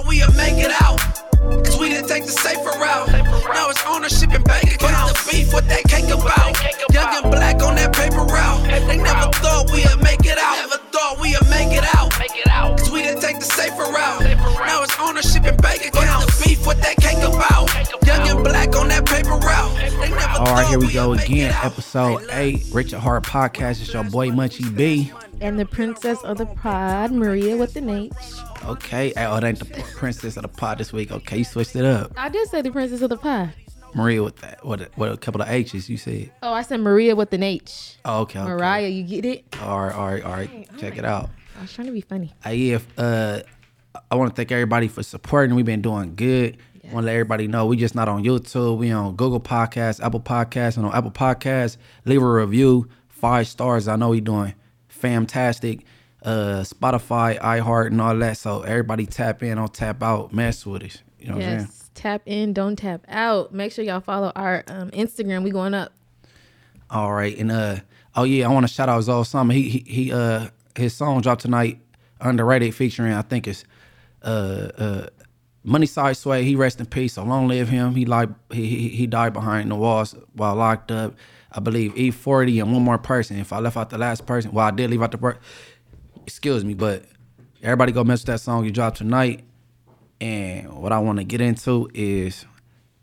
thought we'd make it out. Cause we didn't take the safer route. Now it's ownership and bank accounts. What's the beef what that cake about? Young and black on that paper route. They never thought we'd make it out. Never thought we'd make it out. Cause we didn't take the safer route. Now it's ownership and bank accounts. What's the beef what that cake about? Young and black on that paper route. They never All right, here we go again. Episode eight, Rich at Heart Podcast. It's your boy Munchie B. And the princess of the pod, Maria with an H. Okay, oh, it ain't the princess of the pod this week. Okay, you switched it up. I did say the princess of the pod. Maria with that, what, a, what a couple of H's you said. Oh, I said Maria with an H. Oh, okay, okay. Mariah, you get it? All right, all right, all right. Check it out. I was trying to be funny. I, yeah, if, uh, I want to thank everybody for supporting. We've been doing good. Want to let everybody know we just not on YouTube. We on Google Podcasts, Apple Podcasts, and on Apple Podcasts. Leave a review, five stars. I know we doing fantastic. Uh, Spotify, iHeart, and all that. So everybody tap in, don't tap out, mess with us. You know what I'm saying? Yes. Tap in, don't tap out. Make sure y'all follow our um, Instagram. We going up. All right, and uh, oh yeah, I want to shout out Zoe Summer. He he he uh his song dropped tonight, underrated, featuring I think it's uh uh Money Side Sway. He rest in peace. So long live him. He like he he, he died behind the walls while locked up. I believe E40 and one more person. If I left out the last person, well I did leave out the per- excuse me, but everybody go mess with that song you dropped tonight. And what I want to get into is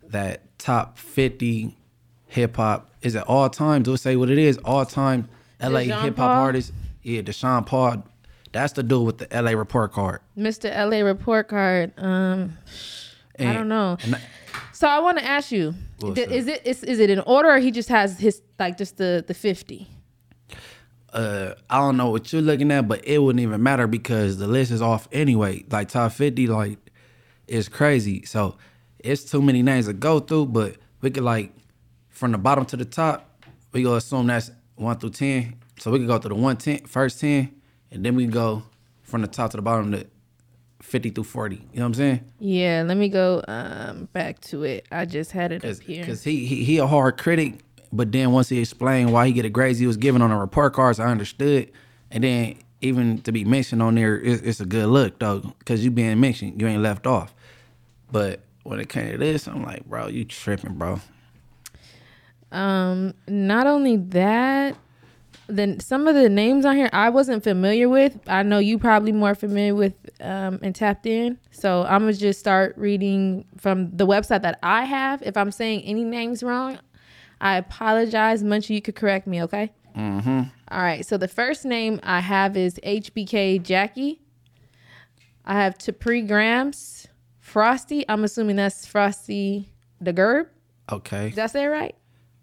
that top 50 hip hop. Is it all time? Do it say what it is? All time LA hip hop artist. Yeah, Deshaun Paul. That's the dude with the LA report card. Mr. LA report card. Um, I don't know. I- So I want to ask you: What's d- up? Is it is, is it in order, or he just has his like just the the fifty? Uh, I don't know what you're looking at, but it wouldn't even matter because the list is off anyway. Like top 50, like it's crazy. So it's too many names to go through, but we could like from the bottom to the top, we gonna assume that's one through ten. So we could go through the one ten, first ten, and then we go from the top to the bottom to 50 through 40. You know what I'm saying? Yeah, let me go um back to it. I just had it up here. Because he, he he a hard critic, but then once he explained why he get the grades he was given on the report cards, I understood. And then even to be mentioned on there, it's, it's a good look though, because you being mentioned, you ain't left off. But when it came to this, I'm like, bro, you tripping, bro. Um, not only that, then some of the names on here I wasn't familiar with. I know you probably more familiar with um, and tapped in. So I'm gonna just start reading from the website that I have. If I'm saying any names wrong, I apologize. Munchie, you could correct me, okay? Mm-hmm. All right. So the first name I have is HBK Jackie. I have Tapri Grams, Frosty. I'm assuming that's Frosty the Gerb. Okay. Did I say it right?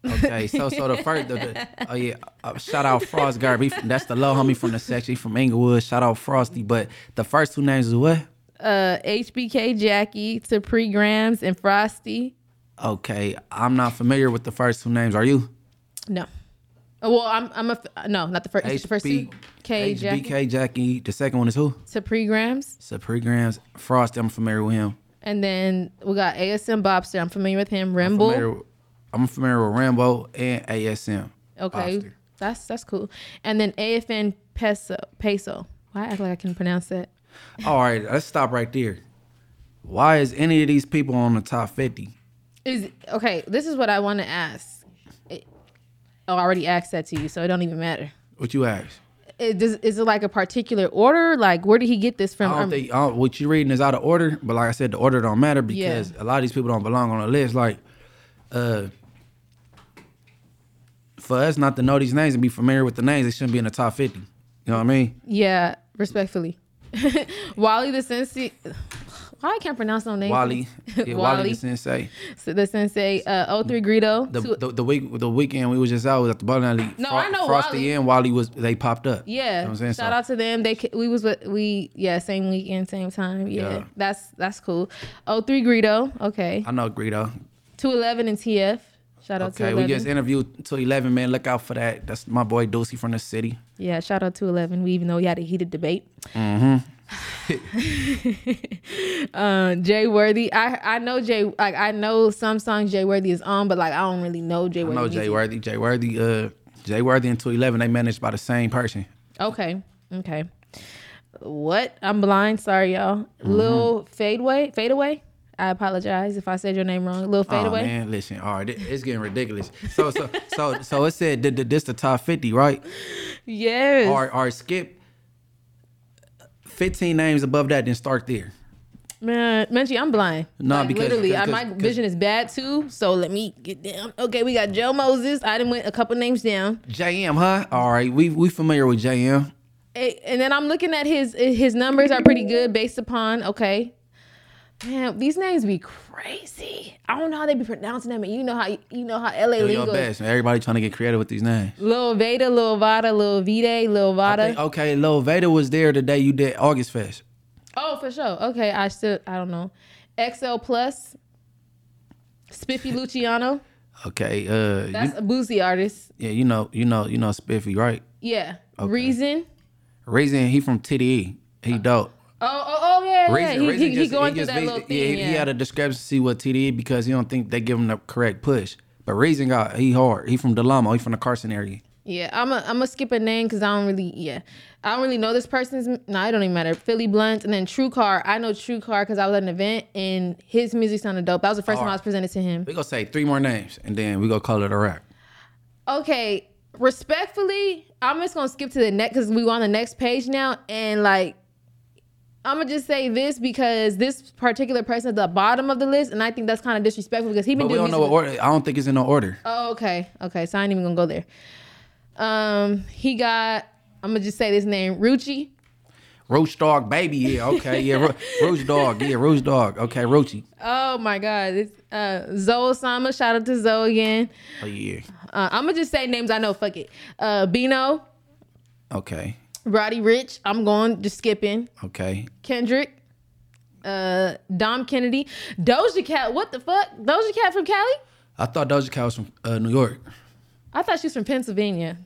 Okay. So so the first, the, the, oh yeah, uh, shout out Frost Garb. He, that's the low homie from the section. He from Inglewood. Shout out Frosty. But the first two names is what? uh HBK Jackie, Tapri Grams, and Frosty. Okay. I'm not familiar with the first two names. Are you? No. Oh, Well, I'm I'm a no, not the first. it's the first two. K Jackie, HBK Jackie. The second one is who? Tapri Grams, Supreme Grams. Frost, I'm familiar with him. and then we got ASM Bopster. I'm familiar with him. I'm familiar, I'm familiar with Rambo and ASM. Okay, Bobster. that's that's cool. And then AFN Peso. Peso. Why I act like I can pronounce that? All right, let's stop right there. Why is any of these people on the top 50? Is okay. This is what I want to ask. It, oh, I already asked that to you, so it don't even matter. What you ask? It, does, is it like a particular order? Like, where did he get this from? I don't think I don't- what you're reading is out of order, but like I said, the order don't matter because a lot of these people don't belong on the list. Like, uh, for us not to know these names and be familiar with the names, they shouldn't be in the top 50. You know what I mean? Yeah, respectfully. Wally the sensei. Why I can't pronounce no name? Wally, yeah, Wally, the sensei. So the sensei. Uh, 03 Greedo. The, Two- the the week the weekend we was just out was at the bowling alley. No, I know Frosty Wally. and Wally was they popped up. yeah. you know what I'm saying Shout So- out to them. They we was with we yeah same weekend same time. Yeah, Yeah. that's that's cool. 03 Greedo. Okay. I know Greedo. 211 and TF. Shout out to Okay, we 11. just interviewed to eleven man. Look out for that. That's my boy Deucey from the city. yeah, shout out to 11. We even though we had a heated debate. Mm-hmm. uh, Jay Worthy. I I know Jay. Like I know some songs Jay Worthy is on, but like I don't really know Jay I Worthy. know Jay. Worthy. Jay Worthy. Uh, Jay Worthy and two eleven. They managed by the same person. Okay. Okay. what? I'm blind. Sorry, y'all. Mm-hmm. Lil Fadeaway. Fadeaway. I apologize if I said your name wrong. Lil Oh Fadeaway. man, listen. All right, it's getting ridiculous. So so so so it said th- th- this the top fifty, right? yes. Or or skip fifteen names above that, then start there. Man, Munchie, I'm blind. Nah, Like, because- literally, because- I, my vision is bad too. So let me get down. Okay, we got Joe Moses. I didn't went a couple names down, JM, huh? All right, we we familiar with JM. And then I'm looking at his his numbers are pretty good based upon okay. Man, these names be crazy. I don't know how they be pronouncing them, and you know how you know how LA Do your best. Everybody trying to get creative with these names. Lil Veda, Lil Vada, Lil Vide, Lil Vada. think- okay, Lil Vader was there the day you did August Fest. Oh, for sure. Okay, I still I don't know. XL Plus, Spiffy Luciano. Okay, uh, That's you, a boozy artist. yeah, you know, you know, you know, Spiffy, right? Yeah. Okay. Reason. Reason he from TDE. He dope. Oh, oh, oh yeah, yeah. He, he, just, he going through that little thing. yeah, Yeah, he, he had a discrepancy with TDE because he don't think they give him the correct push. But Reason got he hard. He from Delamo. He from the Carson area. yeah. I'm a, I'm gonna skip a name because I don't really, yeah, I don't really know this person's. No, it don't even matter. Philly Blunt and then True Car. I know True Car because I was at an event and his music sounded dope. That was the first time I was presented to him. We gonna say three more names and then we gonna call it a wrap. Okay, respectfully, I'm just gonna skip to the next because we on the next page now, and like, I'm gonna just say this because this particular person at the bottom of the list, and I think that's kind of disrespectful because he been But we doing don't know what order. I don't think it's in no order. oh, okay, okay, so I ain't even gonna go there. Um, he got. I'm gonna just say this name, Rucci. Roach dog, baby. Yeah, okay. Yeah, Ro- Roach dog. Yeah, Roach dog. Okay, Roachy. Oh my God, it's uh, Zoe Sama. Shout out to Zoe again. Oh yeah. Uh, I'm gonna just say names I know. Fuck it. Uh, Bino, Okay. Roddy Ricch. I'm going just skipping. Okay. Kendrick, uh, Dom Kennedy, Doja Cat. What the fuck? Doja Cat from Cali? I thought Doja Cat was from uh, New York. I thought she was from Pennsylvania.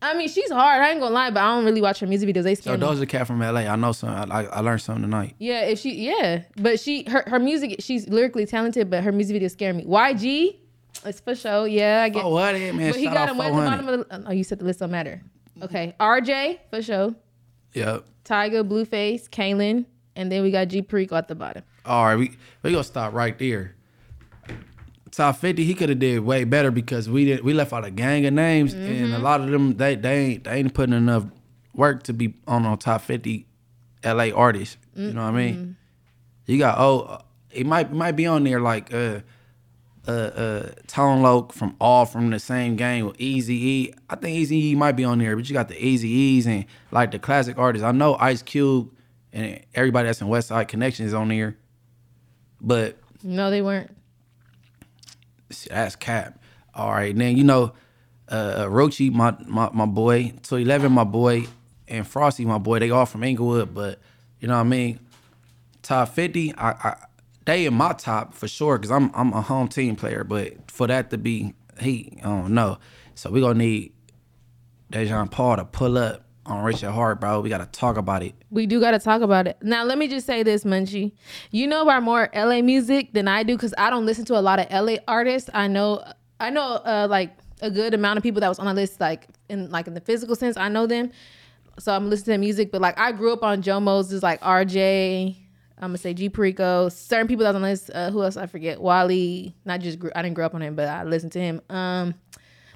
I mean, she's hard. I ain't gonna lie, but I don't really watch her music videos. They So scare me. Doja Cat from LA. I know some. I, I learned something tonight. Yeah, if she, yeah, but she, her, her music, she's lyrically talented, but her music videos scare me. YG, it's for sure. Yeah, I get. Oh, what it, man? but he Shout got him way at the bottom of the. Oh, you said the list don't matter. Okay, RJ for sure. Yep. Tyga, Blueface, Kaylin, and then we got G Perico at the bottom. All right, we we gonna stop right there. Top fifty, he could have did way better because we did we left out a gang of names, and a Mm-hmm. lot of them they they ain't they ain't putting enough work to be on on top fifty L.A. artists. You know what I mean? You got oh, it might might be on there like uh uh uh Tone Loc from all from the same gang with Easy E. I think Easy E might be on there, but you got the Eazy-E's and like the classic artists. I know Ice Cube and everybody that's in Westside Connection is on there, but No, they weren't. that's cap. All right, then you know, uh, Rucci, my, my my boy, to eleven, my boy, and Frosty, my boy. They all from Inglewood, but you know what I mean. Top fifty, I, I they in my top for sure because I'm I'm a home team player. But for that to be he, I don't know. So we gonna need Dejan Paul to pull up on Rich at Heart, bro. We gotta talk about it. We do got to talk about it. Now, let me just say this, Munchie. You know about more LA music than I do because I don't listen to a lot of LA artists. I know, I know, uh, like a good amount of people that was on the list, like in like in the physical sense. I know them, so I'm listening to music. But like, I grew up on Joe Moses, like RJ. I'm gonna say G Perico. Certain people that was on the list. Uh, who else? I forget. Wally. Not just grew, I didn't grow up on him, but I listened to him. Um,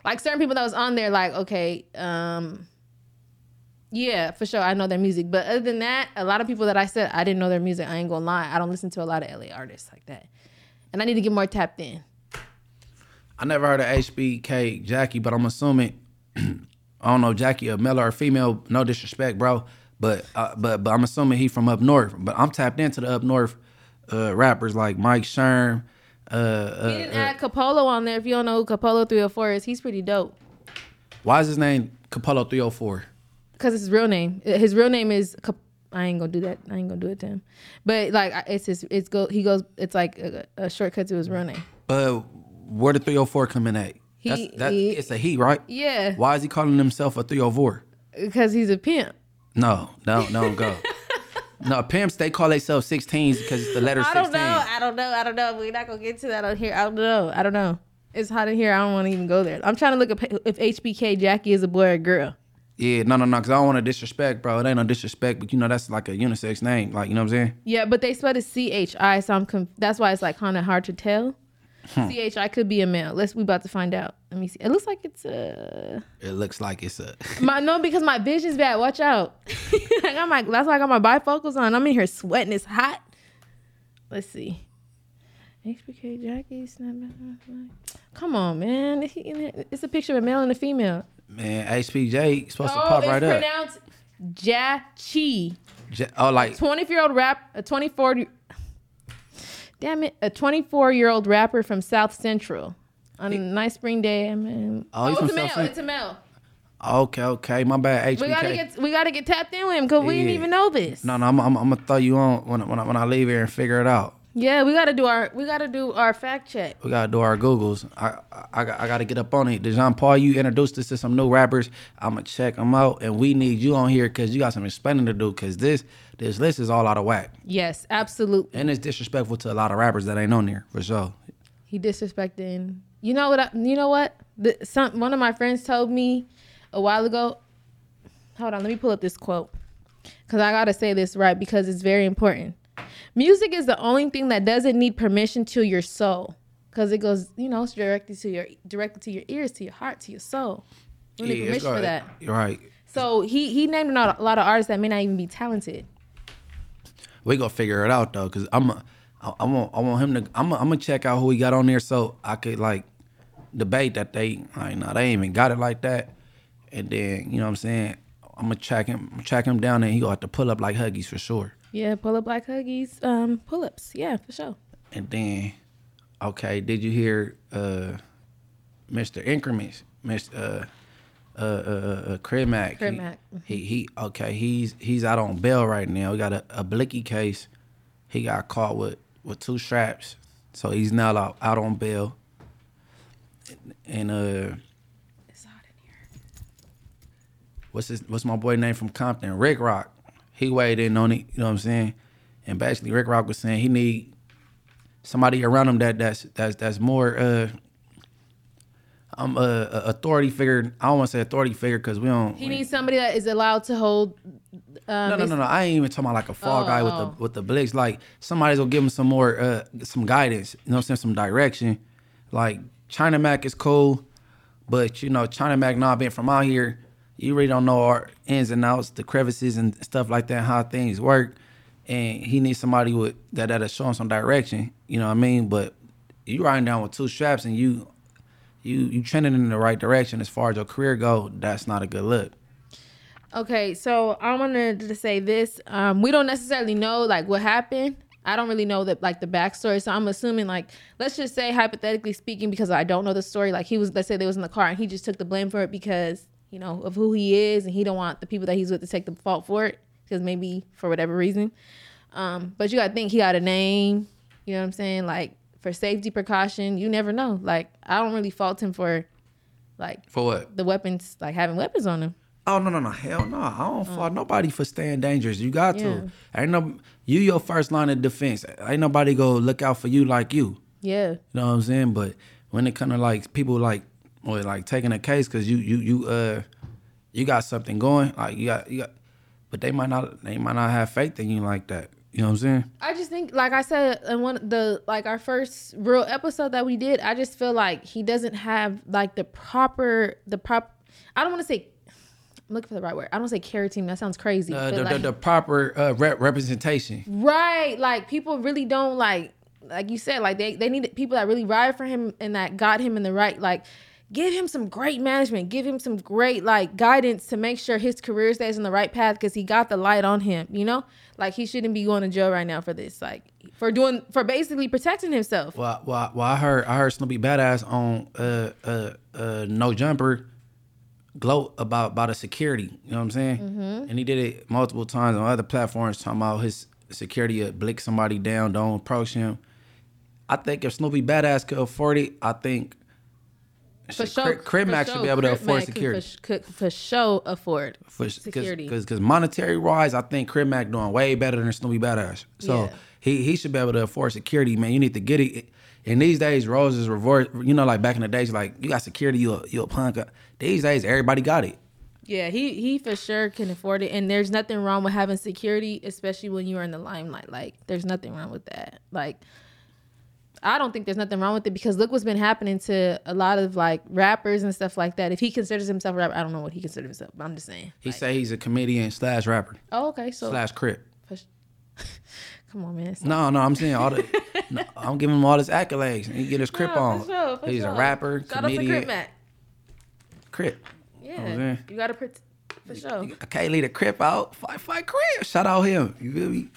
like certain people that was on there, like okay, um. Yeah, for sure. I know their music. But other than that, a lot of people that I said I didn't know their music. I ain't gonna lie. I don't listen to a lot of LA artists like that. And I need to get more tapped in. I never heard of HBK Jackie, but I'm assuming I don't know Jackie a male or female. No disrespect, bro, but uh, but but I'm assuming he from up north. But I'm tapped into the up north uh, rappers like Mike Sherm. Uh, uh, He didn't add Capolo on there. If you don't know who Capolo 304 is, he's pretty dope. why is his name Capolo 304? Cause it's his real name. His real name is. Cap- I ain't gonna do that. I ain't gonna do it to him. But like, it's his. It's go. He goes. It's like a, a shortcut to his real name. But where the 304 coming at? That's, He- that, he- it's a he, right? Yeah, Why is he calling himself a 304? because he's a pimp. No, no, no, go. no, pimps they call themselves 16s because it's the letter 16. I don't know. I don't know. I don't know. We're not gonna get to that on here. I don't know. I don't know. It's hot in here. I don't want to even go there. I'm trying to look up if HBK Jackie is a boy or a girl. Yeah, no, no, no, because I don't want to disrespect, bro. It ain't no disrespect, but you know that's like a unisex name, like you know what I'm saying. Yeah, but they spelled it C H I, so I'm conf- that's why it's like kind of hard to tell. Hmm. C H I could be a male. Let's we about to find out. Let me see. It looks like it's a It looks like it's a. my no because my vision's bad. Watch out. I got my that's why I got my bifocals on. I'm in here sweating. It's hot. Let's see. HBK Jackie. Come on, man. It's a picture of a male and a female. Man, HPJ supposed to Oh, pop right up. pronounced Jachi. J- Oh, like 24 year old rap, a 24, damn it, a 24 year old rapper from South Central. On a nice spring day, I mean, Oh, he's oh, it's from a male. South Cent- It's a male. okay, okay, my bad, HPK. We gotta get we gotta get tapped in with him because we didn't even know this. no, no, I'm, I'm, I'm gonna throw you on when, I- when, I, when I leave here and figure it out. Yeah, we gotta do our we gotta do our fact check. We gotta do our Googles. I I, I, I gotta get up on it. Dejan Paul, you introduced us to some new rappers. I'ma check them out, and we need you on here because you got some explaining to do. Because this this list is all out of whack, Yes, absolutely. and it's disrespectful to a lot of rappers that ain't on there for sure. He disrespecting. You know what? I, you know what? The, some one of my friends told me a while ago. Hold on, let me pull up this quote because I gotta say this right because it's very important. Music is the only thing that doesn't need permission to your soul because it goes, you know, directly to your directly to your ears, to your heart, to your soul. You need it's permission for that. You're right. So he he named a lot, of artists that may not even be talented. We gonna figure it out though, cause I'm a, I, I want I want him to I'm a, I'm gonna check out who he got on there so I could like debate that they like no they ain't even got it like that, and then you know what I'm saying I'm gonna check him check him down and he gonna have to pull up like Huggies for sure, Yeah, pull up like Huggies, um, pull ups. Yeah, for sure. and then okay did you hear uh Mr. Increments Mr. Uh, uh, uh, uh, Craig Mack. Craig he, Mack. He, he, okay. He's he's out on bail right now. He got a, a blicky case. He got caught with, with two straps, so he's now out, out on bail. And uh, It's hot in here. what's his what's my boy name from Compton? Rick Rock. He weighed in on it. You know what I'm saying? And basically, Rick Rock was saying he need somebody around him that that's that's that's more uh um uh, a authority figure. I don't want to say authority figure because we don't. He needs somebody that is allowed to hold. Um, No, no, no, no. I ain't even talking about like a fall Oh, guy with oh. the with the blicks. Like somebody's gonna give him some more, uh, some guidance. You know, what I'm saying some direction. Like China Mac is cool, but you know China Mac not being from out here, you really don't know our ins and outs, the crevices and stuff like that, how things work. And he needs somebody with that that'll show him some direction. You know what I mean? But you riding down with two straps and you, you you trending in the right direction as far as your career go. That's not a good look. Okay, so I wanted to say this. Um, we don't necessarily know like what happened. I don't really know that like the backstory. So I'm assuming like let's just say hypothetically speaking, because I don't know the story. Like he was, let's say they was in the car and he just took the blame for it because you know of who he is and he don't want the people that he's with to take the fault for it because maybe for whatever reason. Um, but you gotta think he got a name. You know what I'm saying? Like for safety precaution, you never know. Like I don't really fault him for like For what? the weapons, like having weapons on him. Oh no no no hell no! I don't fault nobody for staying dangerous. You got Yeah. to. Ain't no you your first line of defense. Ain't nobody go look out for you like you. Yeah. You know what I'm saying? But when it kind of like people like or like taking a case because you you you uh you got something going like you got you got, but they might not they might not have faith in you like that. You know what I'm saying? I just think, like I said in one of the like our first real episode that we did, I just feel like he doesn't have like the proper the prop. I don't want to say. I'm looking for the right word. I don't say care team. That sounds crazy. Uh, the, like, the, the proper uh, rep- representation. right, like people really don't like, like you said, like they they need people that really ride for him and that got him in the right like. Give him some great management. Give him some great like guidance to make sure his career stays in the right path because he got the light on him. You know, like he shouldn't be going to jail right now for this. Like for doing for basically protecting himself. Well, well, well, I heard I heard Snoopy Badass on uh uh uh No Jumper gloat about about the security. You know what I'm saying? Mm-hmm. And he did it multiple times on other platforms, talking about his security would blick somebody down, don't approach him. I think if Snoopy Badass could afford it, I think For sure, Crip, Crip for should be able to Crip afford could security. For, could for sure afford For, security. Because monetary wise, I think Crip Mac doing way better than Snoopy Badass. So Yeah. he he should be able to afford security, man. You need to get it. And these days, roles is reverse. You know, like back in the days, like you got security, you a, you a punk. These days, everybody got it. Yeah, he he for sure can afford it, and there's nothing wrong with having security, especially when you're in the limelight. Like, there's nothing wrong with that. Like, I don't think there's nothing wrong with it because look what's been happening to a lot of like rappers and stuff like that. If he considers himself a rapper, I don't know what he considers himself, but I'm just saying. He Like, say he's a comedian slash rapper oh, okay, so slash crip. push- come on, man. No, no, I'm saying all the. no, I'm giving him all his accolades. And he get his crip No, on. for sure, for he's a rapper, Shout out to comedian, Crip Mac. crip. Yeah, Okay. you gotta put for sure. I can't leave the crip out. Fight, fight, crip. Shout out him. You feel me?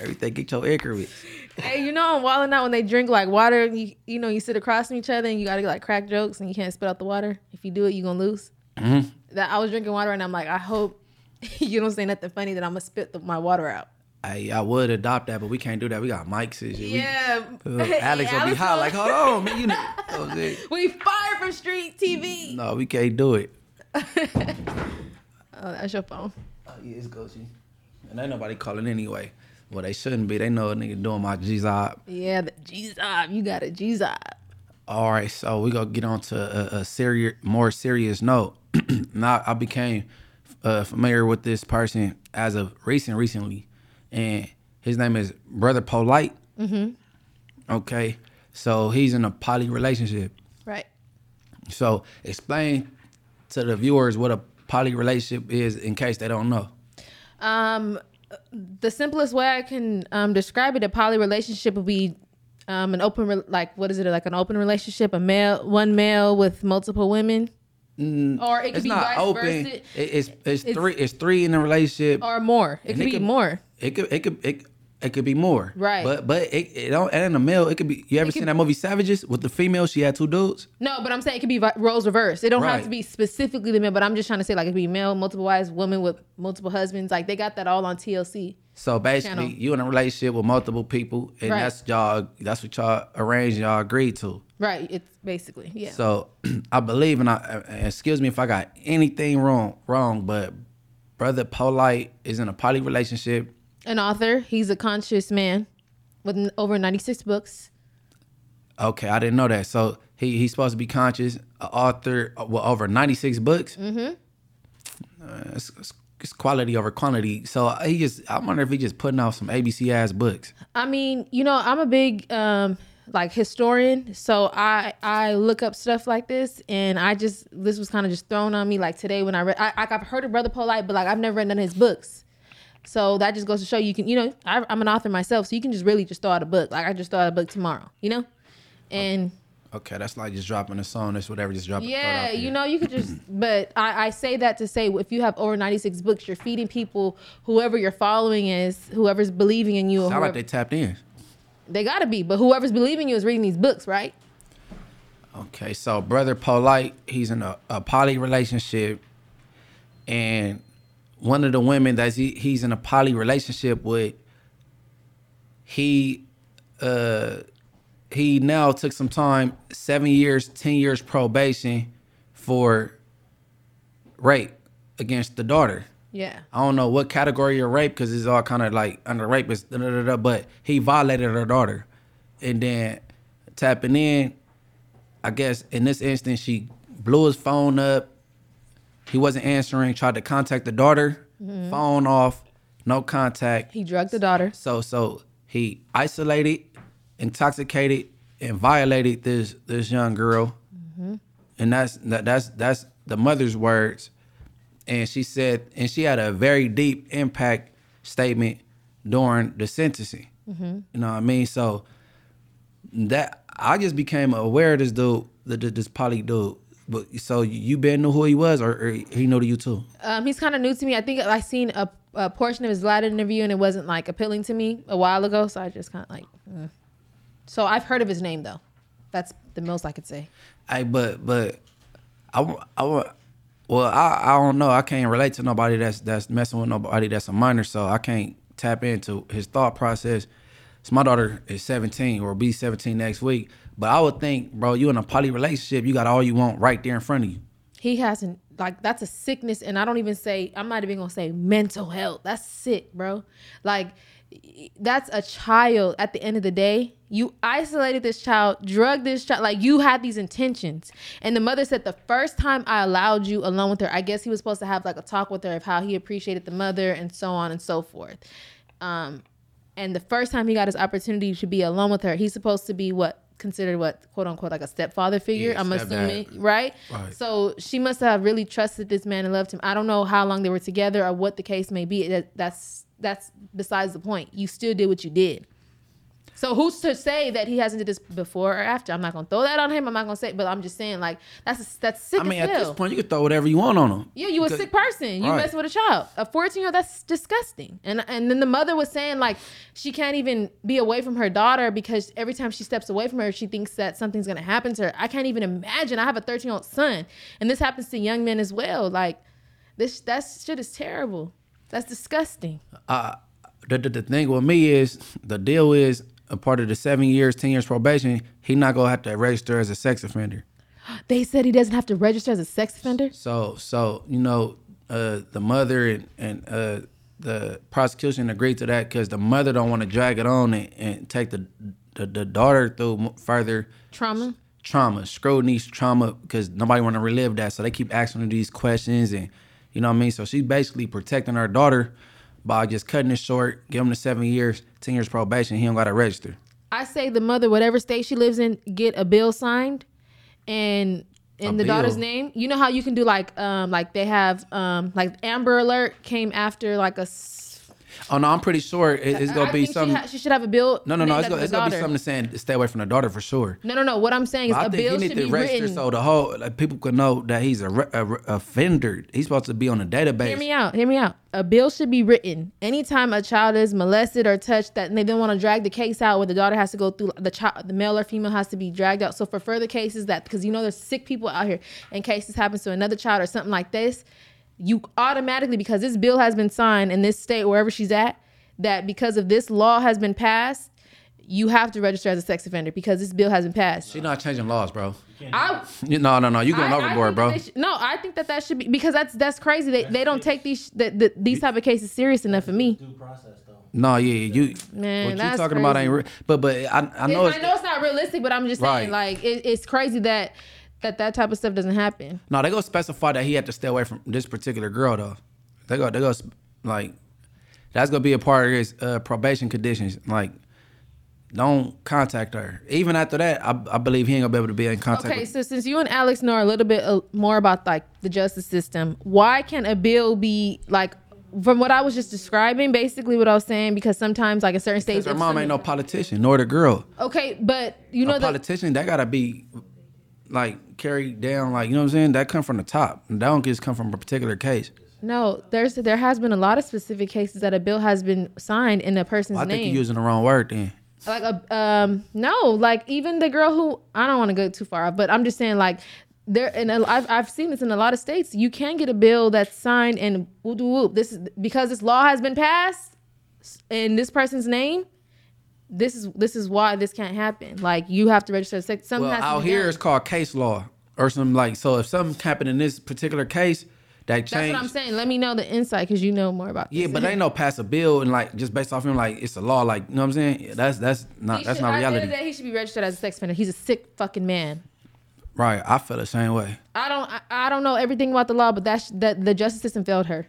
Everything get your acre with. Hey, you know I'm wilding out when they drink like water. And you, you know, you sit across from each other and you gotta like crack jokes and you can't spit out the water. If you do it, you gonna lose. Mm-hmm. That I was drinking water and I'm like, I hope you don't say nothing funny that I'm gonna spit the, my water out. I, I would adopt that, but we can't do that. We got mics and shit. We- Yeah, Uh, Alex will be hot. Like, hold on, man. You know, you know what I'm saying? we fired from street TV. no, we can't do it. Oh, that's your phone. Oh, yeah, it's Gucci. And ain't nobody calling anyway. Well, they shouldn't be. They know a nigga doing my G job. Yeah, the G-Zob. You got a G-Zob. All right, so we gonna get on to a, a serious, more serious note. now, I became uh, familiar with this person as of recent, recently, and his name is Brother Polite. Mm-hmm. Okay, so he's in a poly relationship. Right. So explain to the viewers what a poly relationship is, in case they don't know. Um, the simplest way I can um, describe it, a poly relationship would be um, an open, re- like what is it, like an open relationship, a male, one male with multiple women, or it could It's be vice open. versa, It- it's, it's It's- three. It's three in a relationship. or more. It could it be could- more. It could it could it, it could be more. Right. But but it, it don't and in a male it could be you ever could- seen that movie Savages with the female she had two dudes? No, but I'm saying it could be roles reversed. It don't have to be specifically the male, but I'm just trying to say like it could be male, multiple wives, woman with multiple husbands. Like they got that all on TLC. So basically Channel. you in a relationship with multiple people and Right. that's y'all that's what y'all arranged y'all agreed to. Right. It's basically yeah. So I believe and I and excuse me if I got anything wrong wrong, but brother Polite is in a poly relationship. An author. He's a conscious man with over 96 books. Okay, I didn't know that. So he he's supposed to be conscious, an author uh, with over ninety six books. Mm-hmm. Uh, it's, it's, it's quality over quantity. So he just I wonder if he just putting out some ABC ass books. I mean, you know, I'm a big um like historian, so I I look up stuff like this, and I just this was kind of just thrown on me like today when I read. I, I've heard of Brother Polite, but like I've never read none of his books. So that just goes to show you can, you know, I, I'm an author myself, so you can just really just throw out a book. Like I just throw out a book tomorrow, you know, and Okay, that's like just dropping a song. That's whatever. Just dropping. yeah, you know, you could just. But I, I say that to say, if you have over 96 books, you're feeding people, whoever you're following is, whoever's believing in you, Sound whoever, like they tapped in. they gotta be. But whoever's believing you is reading these books, right? Okay, so brother Polite, he's in a, a poly relationship, and one of the women that he, he's in a poly relationship with, he uh he now took some time, seven years, ten years probation for rape against the daughter. Yeah. I don't know what category of rape because it's all kind of like under rape is da, da, da, da, but he violated her daughter, and then tapping in. I guess in this instance, she blew his phone up. He wasn't answering. Tried to contact the daughter. Mm-hmm. Phone off. No contact. He drugged the daughter. So so he isolated, intoxicated, and violated this this young girl, mm-hmm. and that's that, that's that's the mother's words, and she said, and she had a very deep impact statement during the sentencing. Mm-hmm. You know what I mean? So that I just became aware of this dude, this poly dude. But so you been know who he was, or, or he knew to you too? Um, he's kind of new to me. I think I seen a, a portion of his Vlad interview and it wasn't like appealing to me a while ago. So I just kind of like. mm. So I've heard of his name though. That's the most I could say. Hey, but but I I well I I don't know. I can't relate to nobody that's that's messing with nobody that's a minor, so I can't tap into his thought process. So my daughter is 17 or will be 17 next week. But I would think, bro, you in a poly relationship, you got all you want right there in front of you. He hasn't like that's a sickness, and I don't even say I'm not even gonna say mental health. That's sick, bro. Like that's a child at the end of the day. You isolated this child, drugged this child, like you had these intentions. And the mother said, The first time I allowed you alone with her, I guess he was supposed to have like a talk with her of how he appreciated the mother and so on and so forth. Um, and the first time he got his opportunity to be alone with her, he's supposed to be what considered what quote unquote like a stepfather figure. Yeah, I'm assuming, right? Right. So she must have really trusted this man and loved him. I don't know how long they were together or what the case may be. That, that's that's besides the point. You still did what you did. So who's to say that he hasn't did this before or after? I'm not gonna throw that on him. I'm not gonna say, but I'm just saying like that's that's sick I mean, at hell. this point, you can throw whatever you want on him. Yeah, you a sick person. You Right. messing with a child. A 14 year old, that's disgusting. And and then the mother was saying like she can't even be away from her daughter because every time she steps away from her, she thinks that something's gonna happen to her. I can't even imagine. I have a 13 year old son, and this happens to young men as well. Like this that shit is terrible. That's disgusting. uh, the, the, the thing with me is the deal is a part of the seven years, ten years probation. He not gonna have to register as a sex offender. They said he doesn't have to register as a sex offender. So so you know uh, the mother and and uh, the prosecution agreed to that because the mother don't want to drag it on and, and take the, the the daughter through further Trauma. trauma, scrutiny, trauma, because nobody want to relive that. So they keep asking her these questions, and you know what I mean. So she's basically protecting her daughter by just cutting it short, give him the seven years, ten years probation. He don't got to register. I say the mother, whatever state she lives in, get a bill signed, and in the daughter's name. You know how you can do like, um, like they have, um, like Amber Alert came after like a. Oh no, I'm pretty sure it- it's gonna be think something. She, ha- she should have a bill. no, no, no. It's gonna, it's gonna be something saying stay away from the daughter for sure. No, no, no. What I'm saying is But I a think bill he need should to be register written. so the whole like people can know that he's a, re- a re- offender. He's supposed to be on a database. Hear me out. Hear me out. A bill should be written anytime a child is molested or touched that they don't want to drag the case out where the daughter has to go through the child, the male or female has to be dragged out. So for further cases that because you know there's sick people out here and cases happens to another child or something like this, you automatically because this bill has been signed in this state wherever she's at that because of this law has been passed, you have to register as a sex offender because this bill hasn't passed. She's not changing laws, bro. I, No, no, no. You going I- I overboard, think bro. that should- no, I think that that should be because that's that's crazy. They they don't take these the, the, these type of cases serious enough for me. Due process though. No, yeah, you. Man, what you that's talking about ain't. Re- but but I I know It's- I know it's not realistic, but I'm just saying Right. like it, it's crazy that that that type of stuff doesn't happen. No, they go specify that he had to stay away from this particular girl though. They go, they go, like, that's gonna be a part of his uh, probation conditions. Like, don't contact her. Even after that, I, I believe he ain't gonna be able to be in contact. Okay, with, so since you and Alex know a little bit uh, more about like the justice system, why can a bill be like? From what I was just describing, basically what I was saying, because sometimes like in certain states, Because her mom ain't no politician, nor the girl. Okay, but you know a that politician, that gotta be like carried down. Like you know what I'm saying? That come from the top. That don't just come from a particular case. no, there's there has been a lot of specific cases that a bill has been signed in a person's I think you're using the wrong word then. like a um no like even the girl who i don't want to go too far but i'm just saying like there and I've, I've seen this in a lot of states you can get a bill that's signed and whoop, whoop. this is because this law has been passed in this person's name this is this is why this can't happen like you have to register a sex something Well, out here done. it's called case law or something like. So if something happened in this particular case, that that's what i'm saying let me know the insight because you know more about Yeah, but they no pass a bill and like just based off him like it's a law. Like you know what I'm saying? That's that's not He that's should- not at the end of reality. the day, he should be registered as a sex offender he's a sick fucking man Right. I feel the same way. I don't I, I don't know everything about the law, but that's that the justice system failed her.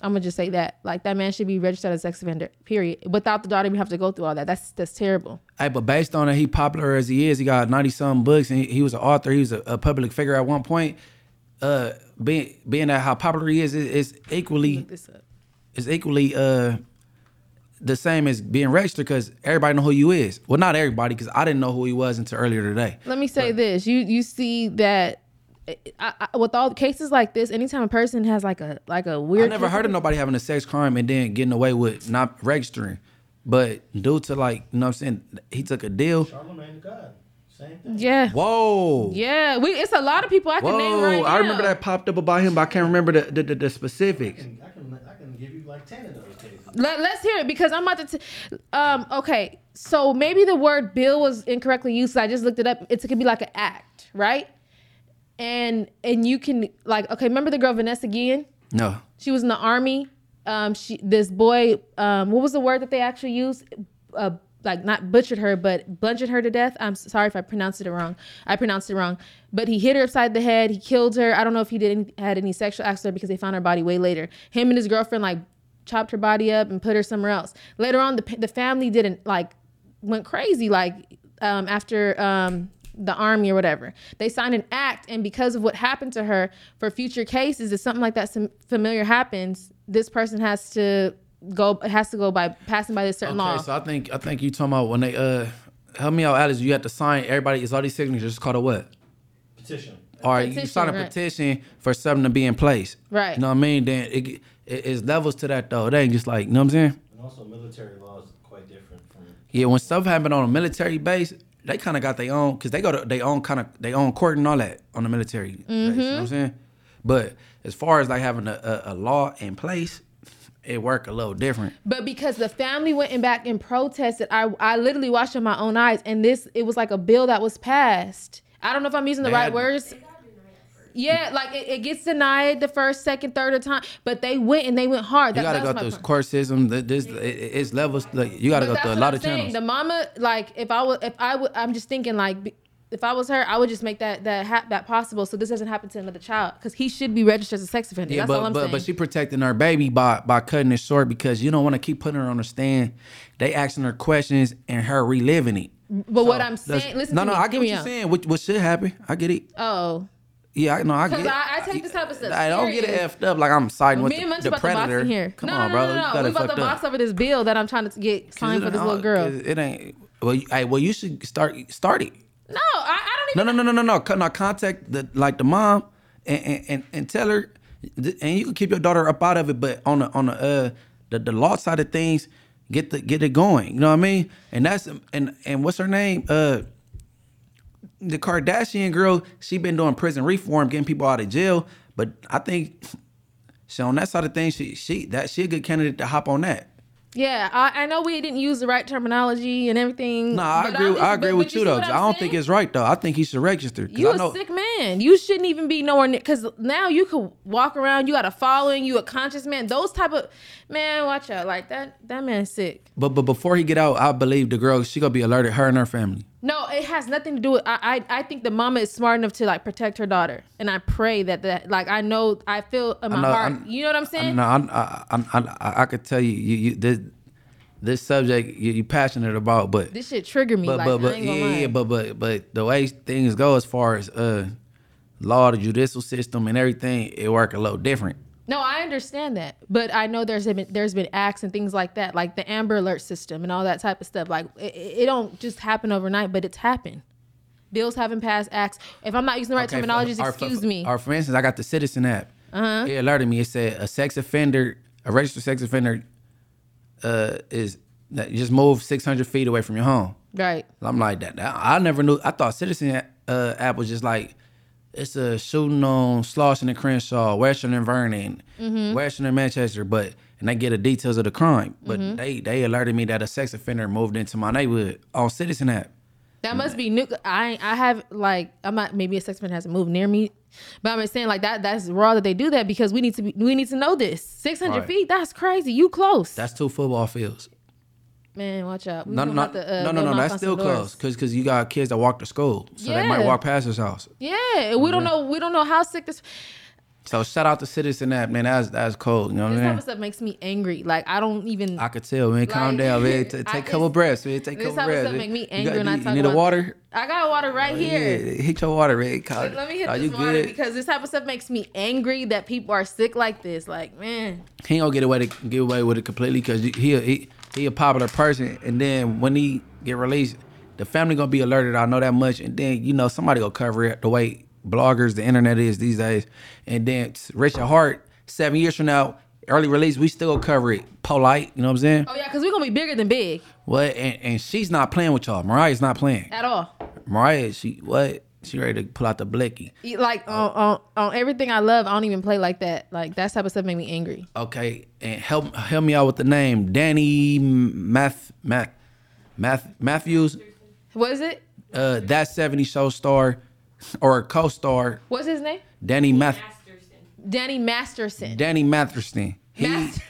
I'm gonna just say that. Like that man should be registered as a sex offender. Period. Without the daughter, we have to go through all that. That's that's terrible. Hey, but based on it, he popular as he is, he got ninety some books, and he, he was an author. He was a, a public figure at one point. Uh, being being that how popular he is, it, it's equally it's equally uh the same as being registered because everybody know who you is. Well, not everybody, because I didn't know who he was until earlier today. Let me say this. You you see that I, I, with all cases like this, anytime a person has like a like a weird I never heard of nobody having a sex crime and then getting away with not registering. But due to like, you know what I'm saying, he took a deal. Charlemagne the God. Same thing. Yeah. Whoa. Yeah, we it's a lot of people I can name Whoa. right now. I remember that popped up about him, but I can't remember the the, the, the I specifics. can, I can, I can give you like ten of those cases. Let, let's hear it because I'm about to. T- um, okay, so maybe the word bill was incorrectly used. So I just looked it up. It's, it could be like an act, right? And and you can like okay. Remember the girl Vanessa Guillen? No. She was in the army um, she this boy, um, what was the word that they actually used? Uh, like not butchered her, but bludgeoned her to death. I'm sorry if I pronounced it wrong. I pronounced it wrong. But he hit her upside the head. He killed her. I don't know if he did any, had any sexual acts her because they found her body way later. Him and his girlfriend like chopped her body up and put her somewhere else. Later on, the the family didn't like went crazy like um, after um, the army or whatever. They signed an act, and because of what happened to her, for future cases, if something like that sim- familiar happens, this person has to go has to go by passing by this certain law. Okay, so I think I think you talking about when they uh help me out, Alice. You have to sign everybody. It's all these signatures. It's called a what? Petition. All right, you sign a right. petition for something to be in place. Right. You know what I mean? Then it, it it's levels to that though. It ain't just like you know what I'm saying. And also, military law is quite different from. Yeah, when stuff happen on a military base, they kind of got their own because they go to their own kind of their own court and all that on the military. Base, you know what I'm mm-hmm. saying? But as far as like having a, a, a law in place, it worked a little different. But because the family went and back and protested, I I literally watched with my own eyes, and this it was like a bill that was passed. I don't know if I'm using the They right had- words. Yeah, like it, it gets denied the first, second, third of time, but they went and they went hard. You That- gotta go was through point. court This it, it- it's levels. Like, you gotta But go through a lot of I'm saying. channels. The mama, like, if I would, if I would, I'm just thinking, like, if I was her, I would just make that that ha- that possible, so this doesn't happen to another child, because he should be registered as a sex offender. Yeah, That's all but I'm but saying. but she protecting her baby by by cutting it short because you don't want to keep putting her on the stand. They asking her questions and her reliving it. but what I'm saying, listen no, no. I get what you're out. saying. What what should happen? I get it. Oh, Yeah, I know. I get. because. I, I take this type of stuff. I don't get it effed up like I'm siding with Me the, and the predator. here. Come no, on, no, bro. no, no, no. We about to box over this bill that I'm trying to get signed for this little girl. It, ain't. Well, you, hey, well, you should start start it. No, I, I don't even. no, no, no, no, no. No, Contact the like the mom and and, and, and tell her, and you can keep your daughter up out of it. But on the on the uh the, the law side of things, get the get it going. You know what I mean? And that's and and what's her name? Uh, the Kardashian girl. She been doing prison reform, getting people out of jail. But I think she on that side of things, she she that she a good candidate to hop on that. Yeah, I, I know we didn't use the right terminology and everything. No, I agree. I'm I agree but- with but you see though. I don't think it's right though. I think he should register. You I a know, sick man. You shouldn't even be nowhere near because now you could walk around. You got a following. You a conscious man. Those type of man. Watch out. Like that. That man's sick. But but before he get out, I believe the girl she gonna be alerted. Her and her family. No, it has nothing to do with. I, I I think the mama is smart enough to like protect her daughter, and I pray that that like I know I feel in my know, heart. I'm- you know what I'm saying? No, I I I, I, could tell you, you, you this this subject you, you passionate about, but This shit trigger me. but like but but yeah, but but but the way things go as far as uh law, the judicial system, and everything, it work a little different. No, I understand that, but I know there's been there's been acts and things like that, like the Amber Alert system and all that type of stuff. Like it, it don't just happen overnight, but it's happened. Bills haven't passed acts. If I'm not using the right Okay, terminologies, or excuse for, me. Or for instance, I got the Citizen app. Uh-huh. It alerted me. It said a sex offender, a registered sex offender, uh, is that you just move 600 feet away from your home. right. I'm like that. that- I never knew. I thought Citizen uh, app was just like it's a shooting on Slauson and Crenshaw, Western and Vernon, Mm-hmm. Western and Manchester, but and they get the details of the crime. But Mm-hmm. they they alerted me that a sex offender moved into my neighborhood on Citizen app. That must be new. I I have like I'm not maybe a sex offender hasn't moved near me, but I'm saying like that that's raw that they do that because we need to be we need to know this. 600 Right. feet, that's crazy. You close. That's two football fields. Man, watch out. We No, no, to, uh, no, no, no. That's still close because because you got kids that walk to school, so they might walk past his house. Yeah, and we don't know we don't know how sick this So shout out to Citizen app, man. That's that's cold. You know what I mean? this type of stuff makes me angry. Like I don't even I could tell, man. Calm down, man. T- Take a couple this- breaths, man. Take a this couple type of stuff man. make me You angry got- when I you need a water? I got water right here. Yeah, hit your water, man. Call Let, me hit Are this you water good? because this type of stuff makes me angry that people are sick like this. Like, man, he ain't gonna get away to get away with it completely because he he he a popular person, and then when he get released, the family gonna be alerted. I know that much, and then you know somebody gonna cover it the way bloggers, the internet is these days, and then Rich at Heart, seven years from now, early release, we still gonna cover it polite. You know what I'm saying? oh yeah, because we're gonna be bigger than big What? And, and she's not playing with y'all. Mariah's not playing. at all. Mariah, she what? She ready to pull out the blicky. Like on, on on everything I love, I don't even play like that. Like that type of stuff make me angry. Okay, and help help me out with the name Danny Math Math Math Matthews. What is it? Uh, that '70 show star or co-star What's his name? Danny Math Danny Masterson. Danny Matherston. He Master-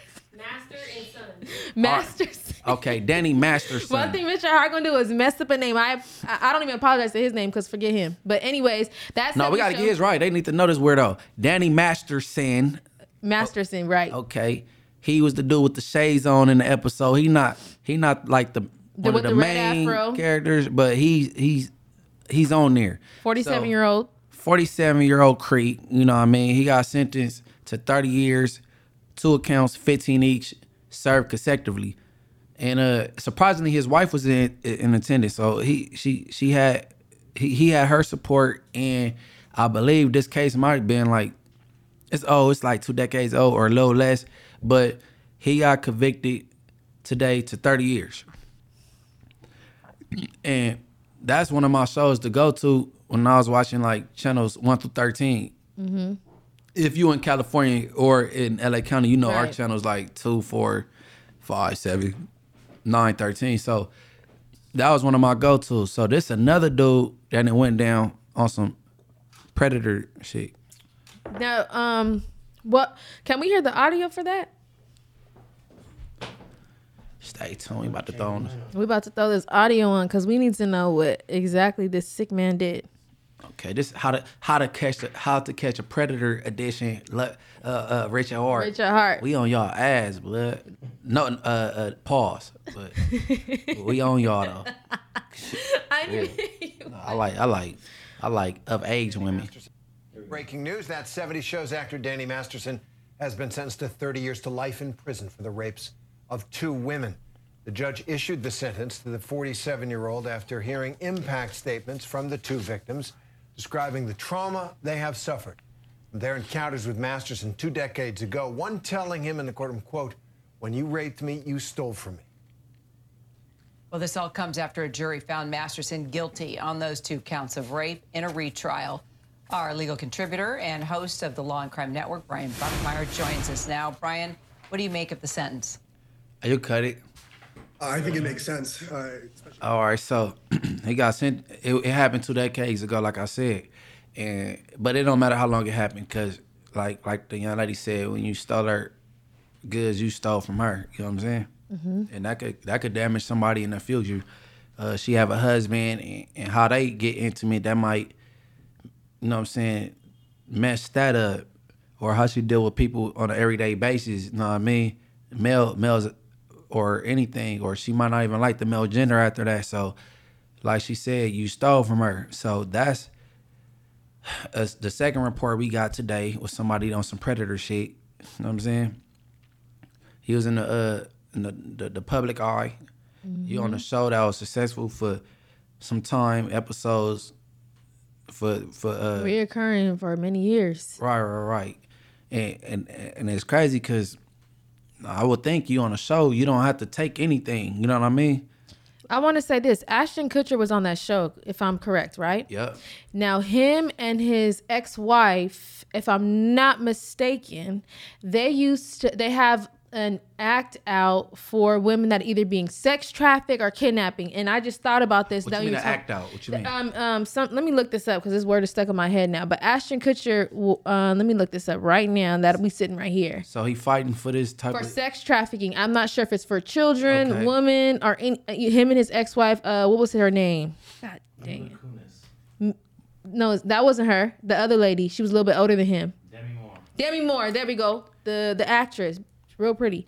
Masterson. Okay, Danny Masterson. One thing Rich at Heart gonna do is mess up a name. I I don't even apologize to his name because forget him. But anyways, that's no, we gotta get his right. They need to know this weirdo. Danny Masterson. Masterson, right? Okay, he was the dude with the shades on in the episode. He not he not like the one with of the, the red main afro. characters, but he he's he's on there. Forty-seven So- year old. 47 year old Creek, you know what I mean? He got sentenced to 30 years, two accounts, 15 each, served consecutively. And uh surprisingly his wife was in in attendance. So he she she had he, he had her support and I believe this case might have been like it's oh, it's like two decades old or a little less, but he got convicted today to 30 years. And that's one of my shows to go to when I was watching like channels one through 13. If you in California or in LA County, you know our Right. channels like two, four, five, seven, nine, 13. So that was one of my go tos. So this another dude that it went down on some predator shit. Now, um, what can we hear the audio for that? Stay tuned. We about to throw on. We about to throw this audio on because we need to know what exactly this sick man did. Okay, this how to how to catch the, how to catch a predator edition. le- Uh, uh, Rich at Heart. Richard Hart. We on y'all ass, blood. No, uh, uh, pause. But we on y'all though. I knew I like I like I like of age women. Breaking news that 70 shows actor Danny Masterson has been sentenced to 30 years to life in prison for the rapes of two women. The judge issued the sentence to the 47 year old after hearing impact statements from the two victims describing the trauma they have suffered from their encounters with Masterson two decades ago. One telling him in the courtroom, quote, When you raped me, you stole from me. Well, this all comes after a jury found Masterson guilty on those two counts of rape in a retrial. Our legal contributor and host of the Law and Crime Network, Brian Buckmire, joins us now. Brian, what do you make of the sentence? Are you cut it. I think it makes sense. Uh, All right, so he got sent. It, it happened two decades ago, like I said, and but it don't matter how long it happened, cause like like the young lady said, when you stole her goods, you stole from her. You know what I'm saying? And that could that could damage somebody in the future. Uh, she have a husband, and, and how they get intimate, that might, you know what I'm saying, mess that up, or how she deal with people on an everyday basis. You know what I mean? Male males or anything, or she might not even like the male gender after that. So, like she said, you stole from her. So that's uh, the second report we got today was somebody on some predator shit. You know what I'm saying? He was in the uh in the the, the public eye. He on a show that was successful for some time, episodes for for uh reoccurring for many years. Right, right, right. And and and it's crazy because I would think you on a show, you don't have to take anything. You know what I mean? I want to say this: Ashton Kutcher was on that show, if I'm correct, right? Yeah. Now, him and his ex-wife, if I'm not mistaken, they used to they have an act out for women that are either being sex trafficked or kidnapping. And I just thought about this. What now you mean an act out? What you mean? Um, um, some. Let me look this up because this word is stuck in my head now. But Ashton Kutcher, uh, let me look this up right now. That'll be sitting right here so he fighting for this type for of sex trafficking. I'm not sure if it's for children, Okay. woman, or any, uh, him and his ex-wife. Uh, what was her name? God dang it. Kunis. No, that wasn't her. The other lady. She was a little bit older than him. Demi Moore. Demi Moore. There we go. The the actress, real pretty.